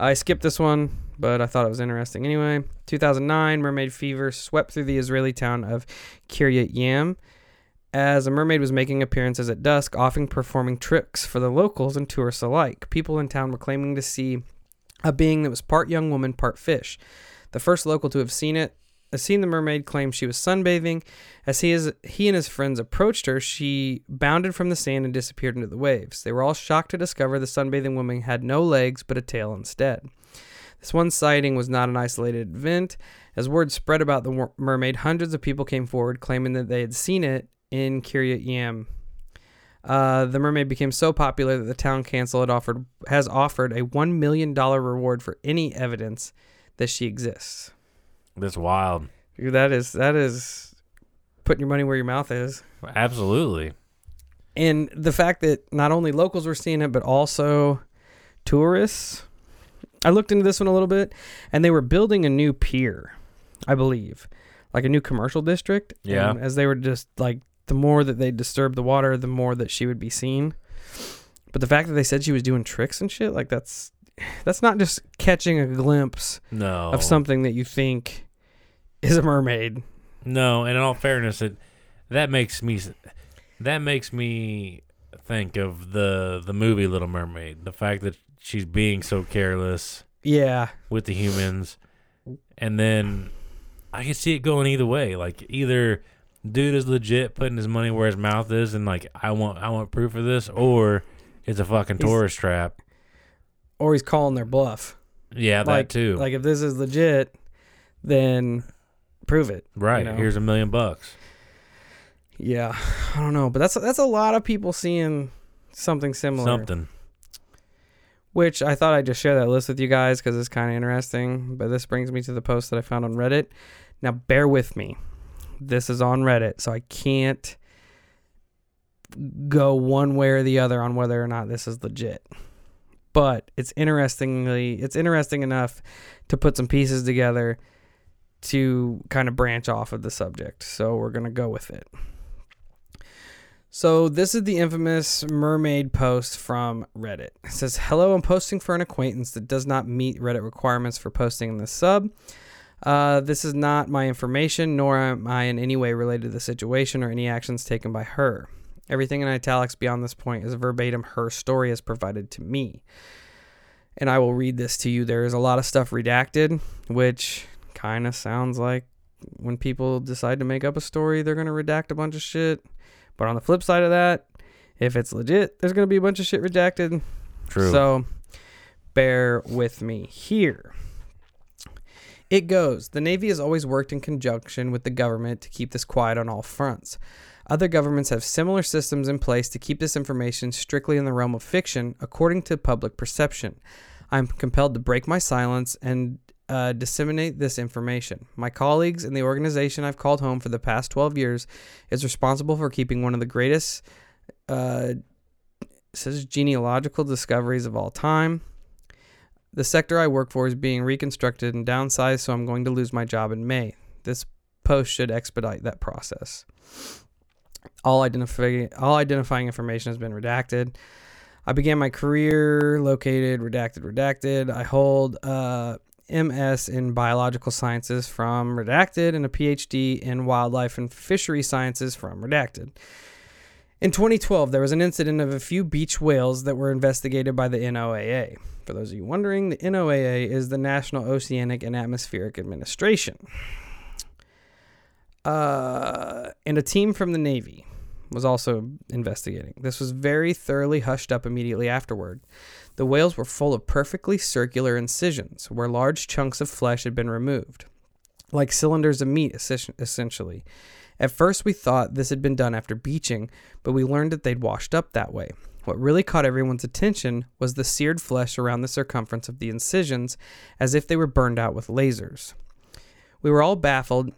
Speaker 1: I skipped this one, but I thought it was interesting anyway. 2009, mermaid fever swept through the Israeli town of Kiryat Yam as a mermaid was making appearances at dusk, often performing tricks for the locals and tourists alike. People in town were claiming to see a being that was part young woman, part fish. The first local to have seen it, has seen the mermaid, claimed she was sunbathing. As he is, he and his friends approached her, she bounded from the sand and disappeared into the waves. They were all shocked to discover the sunbathing woman had no legs but a tail instead. This one sighting was not an isolated event. As word spread about the mermaid, hundreds of people came forward claiming that they had seen it in Kiryat Yam. Uh, the mermaid became so popular that the town council had offered has offered a one million dollar reward for any evidence that she exists.
Speaker 2: That's wild.
Speaker 1: Dude, That is that is putting your money where your mouth is.
Speaker 2: Absolutely.
Speaker 1: and the fact that not only locals were seeing it but also tourists i looked into this one a little bit and they were building a new pier i believe like a new commercial district
Speaker 2: Yeah.
Speaker 1: and as they were just like the more that they disturbed the water the more that she would be seen but the fact that they said she was doing tricks and shit like that's that's not just catching a glimpse
Speaker 2: No.
Speaker 1: of something that you think is a mermaid
Speaker 2: No, and in all fairness, it that makes me that makes me think of the the movie Little Mermaid. The fact that she's being so careless
Speaker 1: yeah
Speaker 2: with the humans, and then I can see it going either way. Like either dude is legit putting his money where his mouth is, and like I want I want proof of this, or it's a fucking
Speaker 1: He's-
Speaker 2: tourist trap.
Speaker 1: or he's calling their bluff
Speaker 2: Yeah, that too.
Speaker 1: Like if this is legit, then prove it.
Speaker 2: right.
Speaker 1: know.
Speaker 2: Here's a million bucks.
Speaker 1: Yeah, I don't know, but that's that's a lot of people seeing something similar.
Speaker 2: Something.
Speaker 1: Which I thought I'd just share that list with you guys because it's kind of interesting. But this brings me to the post that I found on Reddit. Now bear with me. This is on Reddit, so I can't go one way or the other on whether or not this is legit. But it's interestingly it's interesting enough to put some pieces together to kind of branch off of the subject. So we're going to go with it. So this is the infamous mermaid post from Reddit. It says, "Hello, I'm posting for an acquaintance that does not meet Reddit requirements for posting in the sub. Uh, this is not my information, nor am I in any way related to the situation or any actions taken by her. Everything in italics beyond this point is verbatim her story as provided to me. And I will read this to you. There is a lot of stuff redacted, which kind of sounds like when people decide to make up a story, they're going to redact a bunch of shit. But on the flip side of that, if it's legit, there's going to be a bunch of shit redacted.
Speaker 2: True.
Speaker 1: So bear with me here. It goes The Navy has always worked in conjunction with the government to keep this quiet on all fronts. Other governments have similar systems in place to keep this information strictly in the realm of fiction, according to public perception. I'm compelled to break my silence and uh, disseminate this information. My colleagues in the organization I've called home for the past 12 years is responsible for keeping one of the greatest uh, says genealogical discoveries of all time. The sector I work for is being reconstructed and downsized, so I'm going to lose my job in May. This post should expedite that process. All identifying all identifying information has been redacted. I began my career located redacted redacted. I hold a MS in biological sciences from redacted and a PhD in wildlife and fishery sciences from redacted. In 2012, there was an incident of a few beach whales that were investigated by the NOAA. For those of you wondering, the NOAA is the National Oceanic and Atmospheric Administration. Uh, and a team from the Navy was also investigating. This was very thoroughly hushed up immediately afterward. The whales were full of perfectly circular incisions where large chunks of flesh had been removed, like cylinders of meat, essentially. At first, we thought this had been done after beaching, but we learned that they'd washed up that way. What really caught everyone's attention was the seared flesh around the circumference of the incisions, as if they were burned out with lasers. We were all baffled,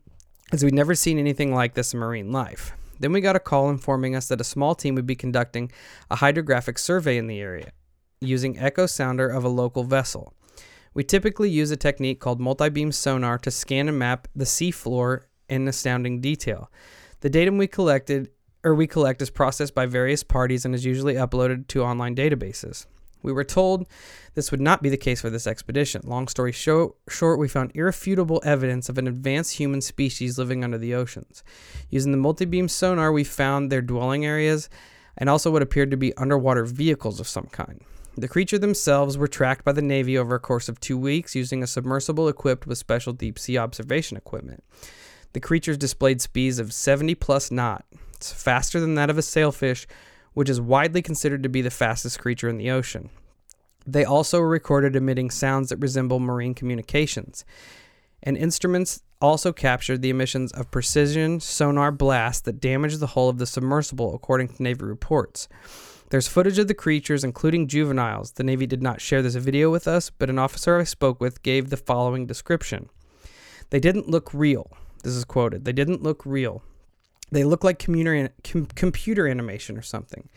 Speaker 1: as we'd never seen anything like this in marine life. Then we got a call informing us that a small team would be conducting a hydrographic survey in the area, using echo sounder of a local vessel. We typically use a technique called multi-beam sonar to scan and map the seafloor in astounding detail. The data we collected or we collect is processed by various parties and is usually uploaded to online databases. We were told this would not be the case for this expedition. Long story short, we found irrefutable evidence of an advanced human species living under the oceans. Using the multi-beam sonar, we found their dwelling areas and also what appeared to be underwater vehicles of some kind. The creature themselves were tracked by the Navy over a course of two weeks using a submersible equipped with special deep sea observation equipment. The creatures displayed speeds of 70 plus knot. It's faster than that of a sailfish, which is widely considered to be the fastest creature in the ocean. They also were recorded emitting sounds that resemble marine communications. And instruments also captured the emissions of precision sonar blasts that damaged the hull of the submersible, according to Navy reports. There's footage of the creatures, including juveniles. The Navy did not share this video with us, but an officer I spoke with gave the following description They didn't look real. This is quoted. They didn't look real. They look like commuter, com- computer animation or something.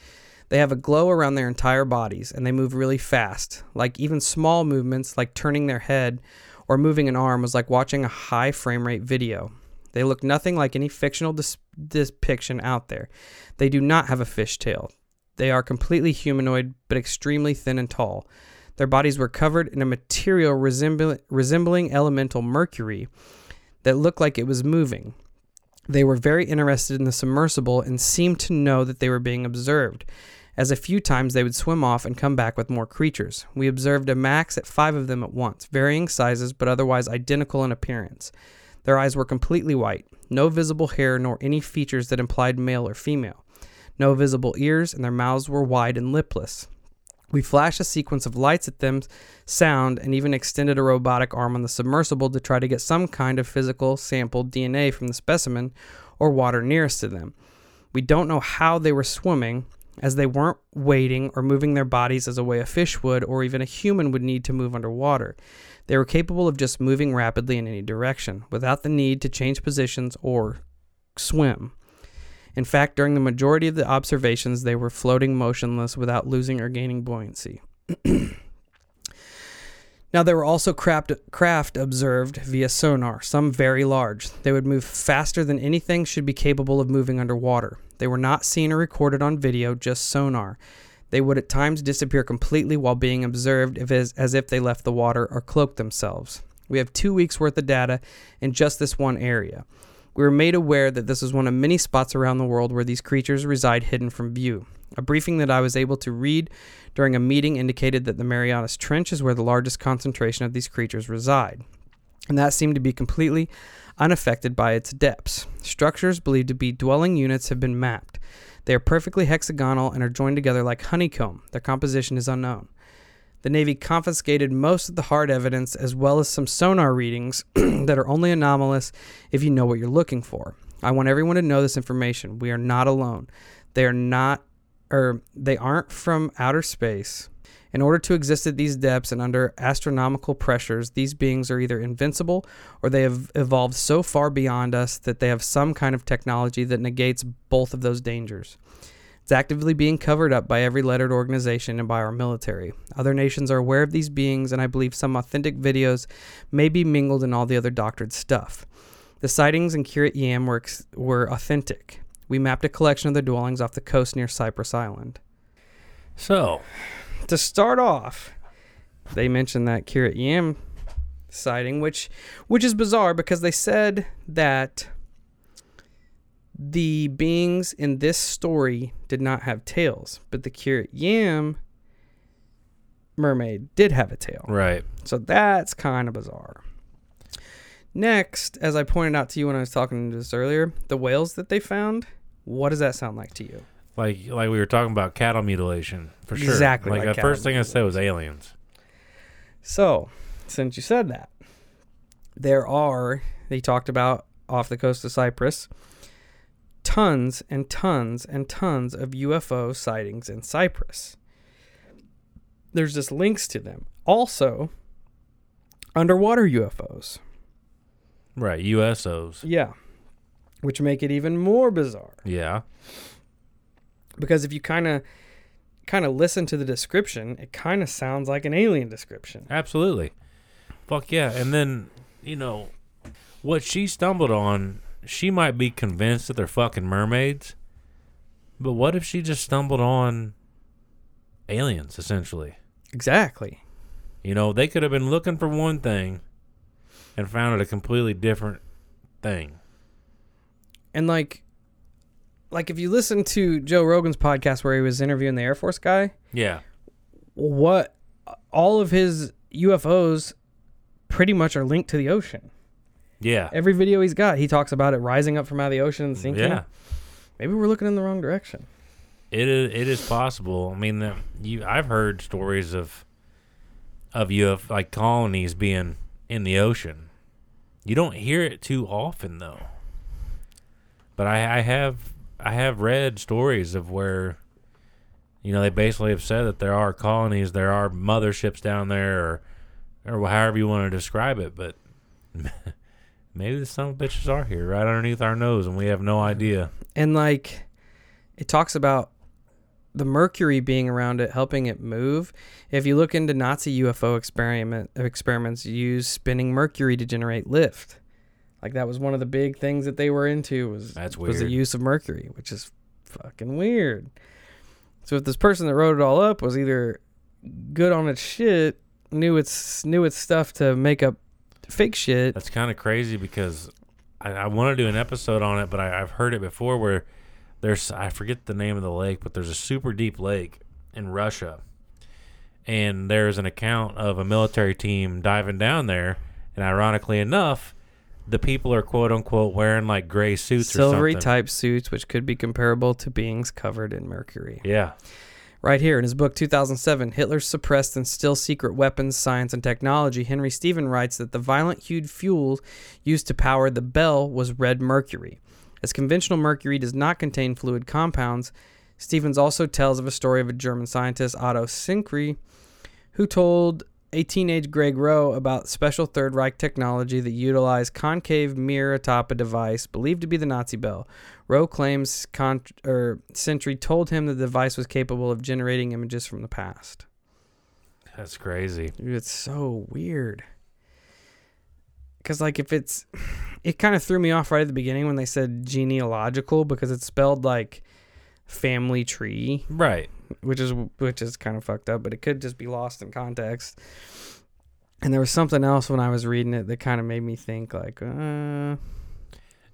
Speaker 1: They have a glow around their entire bodies and they move really fast. Like even small movements, like turning their head or moving an arm, was like watching a high frame rate video. They look nothing like any fictional dis- depiction out there. They do not have a fish tail. They are completely humanoid, but extremely thin and tall. Their bodies were covered in a material resembling, resembling elemental mercury that looked like it was moving. They were very interested in the submersible and seemed to know that they were being observed, as a few times they would swim off and come back with more creatures. We observed a max at five of them at once, varying sizes but otherwise identical in appearance. Their eyes were completely white, no visible hair nor any features that implied male or female, no visible ears, and their mouths were wide and lipless. We flashed a sequence of lights at them, sound, and even extended a robotic arm on the submersible to try to get some kind of physical sampled DNA from the specimen or water nearest to them. We don't know how they were swimming, as they weren't wading or moving their bodies as a way a fish would or even a human would need to move underwater. They were capable of just moving rapidly in any direction, without the need to change positions or swim. In fact, during the majority of the observations, they were floating motionless without losing or gaining buoyancy. now, there were also craft, craft observed via sonar, some very large. They would move faster than anything should be capable of moving underwater. They were not seen or recorded on video, just sonar. They would at times disappear completely while being observed as, as if they left the water or cloaked themselves. We have two weeks worth of data in just this one area. We were made aware that this is one of many spots around the world where these creatures reside hidden from view. A briefing that I was able to read during a meeting indicated that the Marianas Trench is where the largest concentration of these creatures reside, and that seemed to be completely unaffected by its depths. Structures believed to be dwelling units have been mapped. They are perfectly hexagonal and are joined together like honeycomb. Their composition is unknown. The Navy confiscated most of the hard evidence as well as some sonar readings that are only anomalous if you know what you're looking for. I want everyone to know this information. We are not alone. They are not or they aren't from outer space. In order to exist at these depths and under astronomical pressures, these beings are either invincible or they have evolved so far beyond us that they have some kind of technology that negates both of those dangers. It's actively being covered up by every lettered organization and by our military. Other nations are aware of these beings, and I believe some authentic videos may be mingled in all the other doctored stuff. The sightings in Kiryat Yam were, were authentic. We mapped a collection of the dwellings off the coast near Cyprus Island.
Speaker 2: So,
Speaker 1: to start off, they mentioned that Kiryat Yam sighting, which which is bizarre because they said that the beings in this story did not have tails, but the Kiryat Yam mermaid did have a tail.
Speaker 2: right.
Speaker 1: So that's kind of bizarre. Next, as I pointed out to you when I was talking to this earlier, the whales that they found, what does that sound like to you?
Speaker 2: Like like we were talking about cattle mutilation for sure.
Speaker 1: Exactly
Speaker 2: Like,
Speaker 1: like
Speaker 2: the first thing I said was aliens.
Speaker 1: So, since you said that, there are, they talked about off the coast of Cyprus, tons and tons and tons of UFO sightings in Cyprus. There's just links to them. Also, underwater UFOs.
Speaker 2: Right. USOs.
Speaker 1: Yeah. Which make it even more bizarre.
Speaker 2: Yeah.
Speaker 1: Because if you kind of kind of listen to the description, it kind of sounds like an alien description.
Speaker 2: Absolutely. Fuck yeah. And then, you know, what she stumbled on, she might be convinced that they're fucking mermaids. But what if she just stumbled on aliens, essentially?
Speaker 1: Exactly.
Speaker 2: You know, they could have been looking for one thing and found it a completely different thing.
Speaker 1: And like like if you listen to Joe Rogan's podcast where he was interviewing the Air Force guy,
Speaker 2: Yeah.
Speaker 1: what all of his UFOs pretty much are linked to the ocean.
Speaker 2: Yeah.
Speaker 1: Every video he's got, he talks about it rising up from out of the ocean and sinking.
Speaker 2: Yeah.
Speaker 1: Maybe we're looking in the wrong direction.
Speaker 2: It is it is possible. I mean, the, you I've heard stories of of UFO like colonies being in the ocean. You don't hear it too often though. But I, I have I have read stories of where you know they basically have said that there are colonies, there are motherships down there, or or however you want to describe it. But maybe the some bitches are here right underneath our nose, and we have no idea.
Speaker 1: And like, it talks about the mercury being around it helping it move. If you look into Nazi UFO experiment experiments, use spinning mercury to generate lift. Like that was one of the big things that they were into was
Speaker 2: That's weird.
Speaker 1: was the use of mercury, which is fucking weird. So if this person that wrote it all up was either good on its shit, knew its knew its stuff to make up fake shit.
Speaker 2: That's kind of crazy because I, I want to do an episode on it, but I, I've heard it before where there's I forget the name of the lake, but there's a super deep lake in Russia, and there's an account of a military team diving down there, and ironically enough, the people are quote unquote wearing like gray suits
Speaker 1: Silvery
Speaker 2: or something.
Speaker 1: type suits, which could be comparable to beings covered in mercury.
Speaker 2: Yeah,
Speaker 1: Right here in his book 2007, Hitler's Suppressed and Still Secret Weapons, Science, and Technology, Henry Stevens writes that the violent hued fuel used to power the bell was red mercury. As conventional mercury does not contain fluid compounds, Stevens also tells of a story of a German scientist, Otto Sinkri, who told a teenage Greg Rowe about special Third Reich technology that utilized concave mirror atop a device believed to be the Nazi bell. Rowe claims con- or Sentry told him the device was capable of generating images from the past.
Speaker 2: that's crazy.
Speaker 1: Dude, it's so weird. Because, like, if it's. It kind of threw me off right at the beginning when they said genealogical because it's spelled like family tree,
Speaker 2: Right.
Speaker 1: Which is which is kind of fucked up, but it could just be lost in context. And there was something else when I was reading it that kind of made me think, like, uh,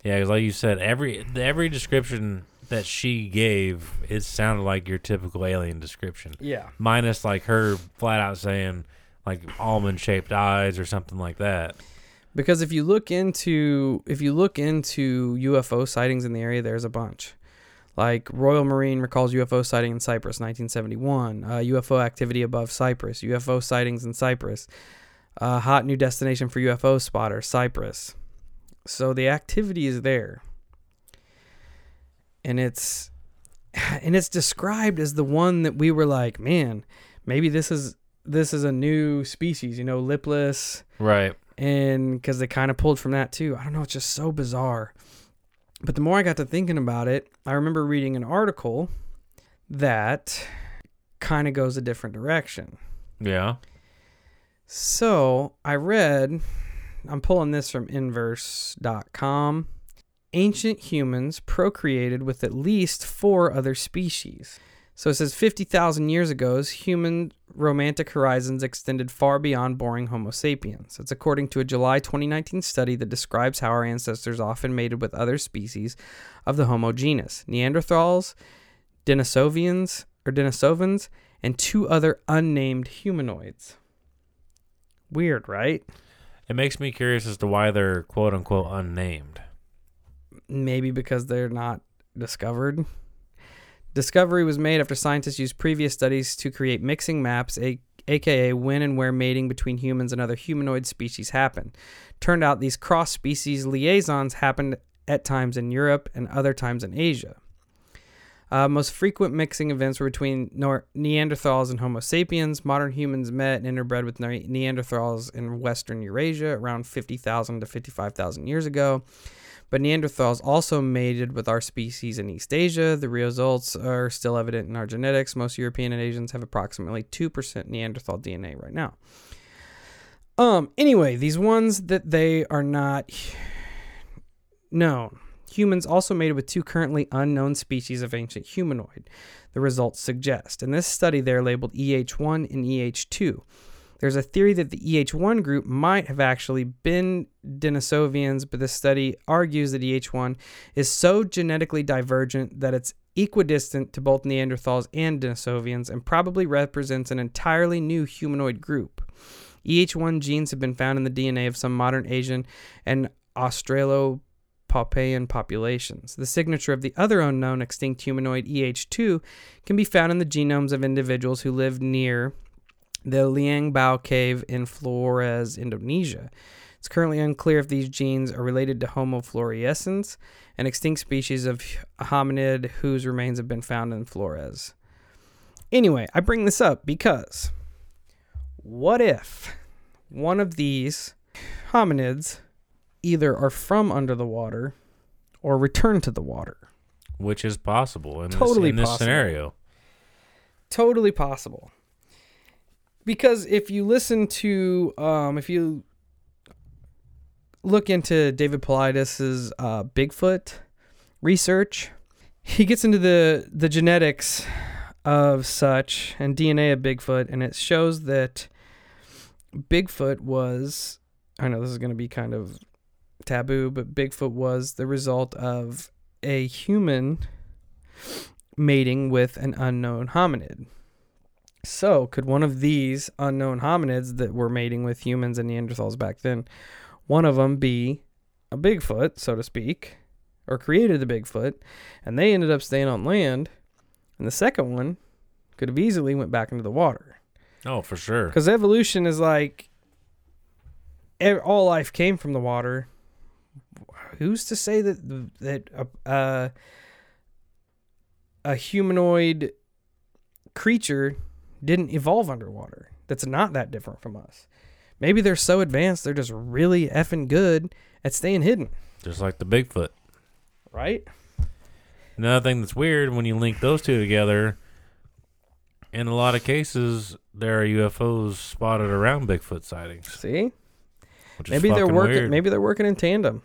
Speaker 2: Yeah, 'cause like you said, every every description that she gave, it sounded like your typical alien description.
Speaker 1: yeah,
Speaker 2: minus like her flat out saying like almond shaped eyes or something like that.
Speaker 1: because if you look into if you look into UFO sightings in the area, there's a bunch. Like Royal Marine recalls UFO sighting in Cyprus, 1971. Uh, UFO activity above Cyprus. UFO sightings in Cyprus. Uh, hot new destination for UFO spotter, Cyprus. So the activity is there, and it's and it's described as the one that we were like, man, maybe this is this is a new species, you know, lipless
Speaker 2: Right.
Speaker 1: and because they kind of pulled from that too. I don't know, it's just so bizarre. But the more I got to thinking about it, I remember reading an article that kind of goes a different direction.
Speaker 2: Yeah.
Speaker 1: So I read, I'm pulling this from inverse.com. Ancient humans procreated with at least four other species. So it says 50,000 years ago, human romantic horizons extended far beyond boring Homo sapiens. It's according to a July 2019 study that describes how our ancestors often mated with other species of the Homo genus Neanderthals, Denisovians, or Denisovans, and two other unnamed humanoids. Weird, right?
Speaker 2: It makes me curious as to why they're quote unquote unnamed.
Speaker 1: Maybe because they're not discovered. Discovery was made after scientists used previous studies to create mixing maps, a- aka when and where mating between humans and other humanoid species happened. Turned out these cross species liaisons happened at times in Europe and other times in Asia. Uh, most frequent mixing events were between Nor- Neanderthals and Homo sapiens. Modern humans met and interbred with Ne- Neanderthals in Western Eurasia around 50,000 to 55,000 years ago. But Neanderthals also mated with our species in East Asia. The results are still evident in our genetics. Most European and Asians have approximately 2% Neanderthal DNA right now. Um anyway, these ones that they are not known. Humans also mated with two currently unknown species of ancient humanoid, the results suggest. In this study, they're labeled EH1 and EH2. There's a theory that the EH1 group might have actually been Denisovians, but this study argues that EH1 is so genetically divergent that it's equidistant to both Neanderthals and Denisovians and probably represents an entirely new humanoid group. EH1 genes have been found in the DNA of some modern Asian and Australopithecine populations. The signature of the other unknown extinct humanoid EH2 can be found in the genomes of individuals who lived near the Liang Bua Cave in Flores, Indonesia. It's currently unclear if these genes are related to Homo floresiensis, an extinct species of hominid whose remains have been found in Flores. Anyway, I bring this up because what if one of these hominids either are from under the water or return to the water?
Speaker 2: Which is possible in
Speaker 1: Totally
Speaker 2: this, in this
Speaker 1: possible.
Speaker 2: scenario.
Speaker 1: totally possible because if you listen to um if you look into david Paulides' uh bigfoot research he gets into the the genetics of such and dna of bigfoot and it shows that bigfoot was i know this is going to be kind of taboo but bigfoot was the result of a human mating with an unknown hominid. So, could one of these unknown hominids that were mating with humans and Neanderthals back then, one of them be a Bigfoot, so to speak, or created the Bigfoot, and they ended up staying on land, and the second one could have easily went back into the water.
Speaker 2: Oh, for sure.
Speaker 1: Because evolution is like all life came from the water. Who's to say that that a, uh, a humanoid creature didn't evolve underwater? That's not that different from us. Maybe they're so advanced they're just really effing good at staying hidden,
Speaker 2: Just like the Bigfoot.
Speaker 1: right?
Speaker 2: Another thing that's weird when you link those two together, in a lot of cases, there are UFOs spotted around Bigfoot sightings.
Speaker 1: See, maybe they're working.
Speaker 2: weird.
Speaker 1: Maybe they're working in tandem.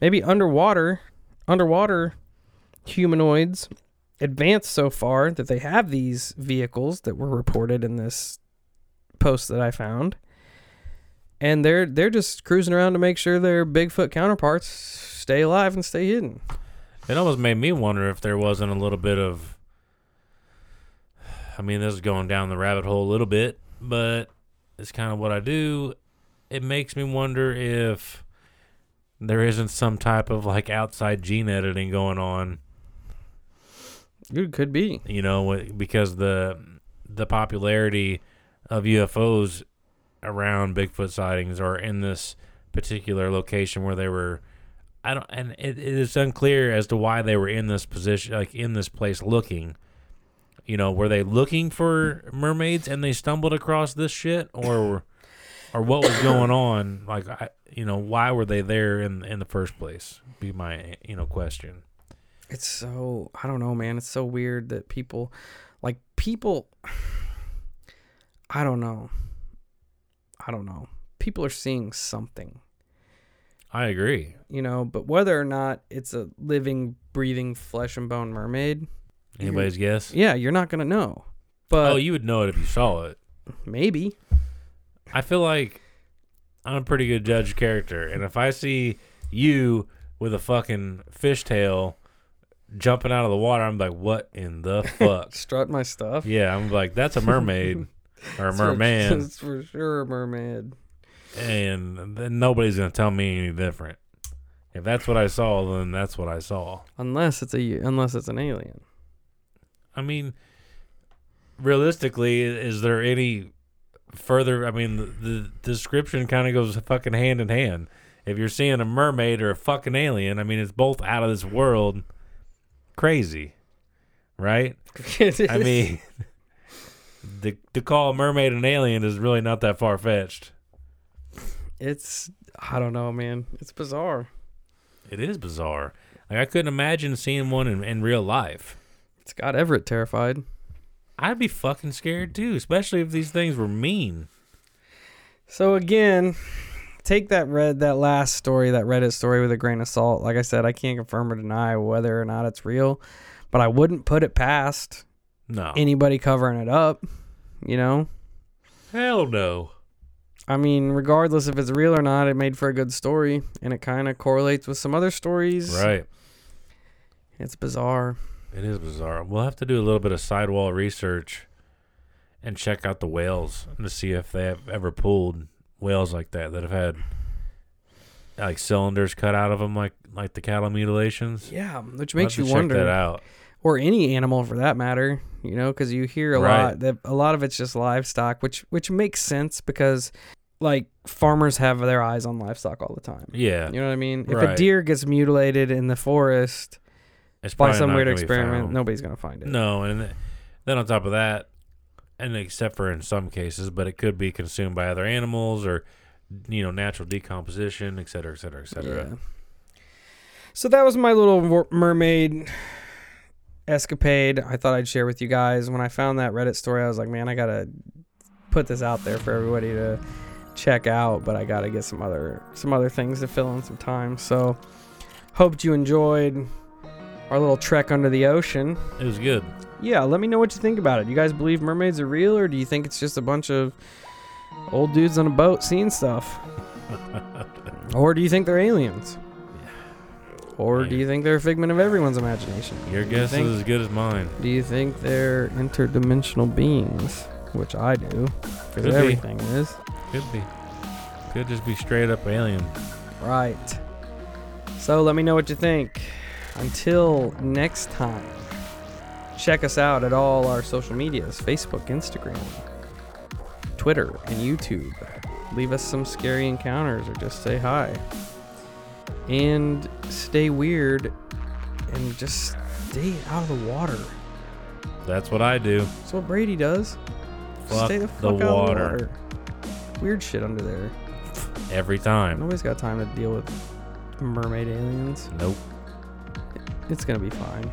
Speaker 1: Maybe underwater, underwater humanoids advanced so far that they have these vehicles that were reported in this post that I found, and they're they're just cruising around to make sure their Bigfoot counterparts stay alive and stay hidden.
Speaker 2: It almost made me wonder if there wasn't a little bit of. I mean, this is going down the rabbit hole a little bit, but it's kind of what I do. It makes me wonder if there isn't some type of like outside gene editing going on
Speaker 1: It could be.
Speaker 2: you know because the the popularity of UFOs around Bigfoot sightings or in this particular location where they were I don't and it, it is unclear as to why they were in this position like in this place looking. You know were they looking for mermaids and they stumbled across this shit or or what was going on? Like I, you know why were they there in in the first place? Be my you know question
Speaker 1: It's so I don't know, man. It's so weird that people like people I don't know. I don't know. People are seeing something,
Speaker 2: I agree
Speaker 1: you know, but whether or not it's a living, breathing flesh and bone mermaid,
Speaker 2: anybody's guess
Speaker 1: yeah, you're not going to know. But
Speaker 2: oh you would know it if you saw it
Speaker 1: maybe.
Speaker 2: I feel like I'm a pretty good judge of character, and if I see you with a fucking fishtail jumping out of the water, I'm like, what in the fuck?
Speaker 1: Strut my stuff.
Speaker 2: yeah, I'm like, that's a mermaid or a merman,
Speaker 1: It's for sure a mermaid.
Speaker 2: and then nobody's gonna tell me any different. If that's what I saw, then that's what I saw.
Speaker 1: Unless it's a unless it's an alien.
Speaker 2: I mean, realistically, is there any further? I mean, the, the description kind of goes fucking hand in hand. If you're seeing a mermaid or a fucking alien, I mean, it's both out of this world, crazy, right? I mean, the, to call a mermaid an alien is really not that far fetched.
Speaker 1: it's I don't know, man. It's bizarre.
Speaker 2: It is bizarre. Like I couldn't imagine seeing one in, in real life.
Speaker 1: It's got Everett terrified.
Speaker 2: I'd be fucking scared too, especially if these things were mean.
Speaker 1: So again, take that red that last story, that Reddit story with a grain of salt. Like I said, I can't confirm or deny whether or not it's real, but I wouldn't put it past
Speaker 2: No,
Speaker 1: anybody covering it up. You know,
Speaker 2: hell no.
Speaker 1: I mean, regardless if it's real or not, it made for a good story, and it kind of correlates with some other stories.
Speaker 2: Right.
Speaker 1: It's bizarre.
Speaker 2: It is bizarre. We'll have to do a little bit of sidewall research and check out the whales to see if they have ever pulled whales like that that have had like cylinders cut out of them, like like the cattle mutilations.
Speaker 1: Yeah, which makes you wonder.
Speaker 2: That out.
Speaker 1: or any animal for that matter. You know, because you hear a
Speaker 2: Right.
Speaker 1: lot that a lot of it's just livestock, which which makes sense because like farmers have their eyes on livestock all the time.
Speaker 2: Yeah,
Speaker 1: You know what I mean? If a deer gets mutilated in the forest
Speaker 2: it's
Speaker 1: by some weird experiment, nobody's gonna find it.
Speaker 2: No, and then on top of that, and except for in some cases, but it could be consumed by other animals or you know natural decomposition, et cetera, et cetera, et cetera.
Speaker 1: Yeah. So that was my little mermaid escapade. I thought I'd share with you guys. When I found that Reddit story, I was like, man, I gotta put this out there for everybody to check out. But I gotta get some other some other things to fill in some time. So hoped you enjoyed our little trek under the ocean.
Speaker 2: It was good.
Speaker 1: Yeah, let me know what you think about it. You guys believe mermaids are real, or do you think it's just a bunch of old dudes on a boat seeing stuff? Or do you think they're aliens? Or do you think they're a figment of everyone's imagination?
Speaker 2: Your guess
Speaker 1: think-
Speaker 2: is as good as mine.
Speaker 1: Do you think they're interdimensional beings? Which I do, because
Speaker 2: be.
Speaker 1: everything is.
Speaker 2: Could be. Could just be straight up alien.
Speaker 1: Right. So let me know what you think. Until next time, check us out at all our social medias Facebook, Instagram, Twitter, and YouTube. Leave us some scary encounters or just say hi. And stay weird and just stay out of the water.
Speaker 2: That's what I do.
Speaker 1: That's what Brady does.
Speaker 2: Fuck
Speaker 1: stay the
Speaker 2: the
Speaker 1: fuck out of the
Speaker 2: water.
Speaker 1: water. Weird shit under there.
Speaker 2: Every time.
Speaker 1: Nobody's got time to deal with mermaid aliens.
Speaker 2: Nope.
Speaker 1: It's gonna be fine.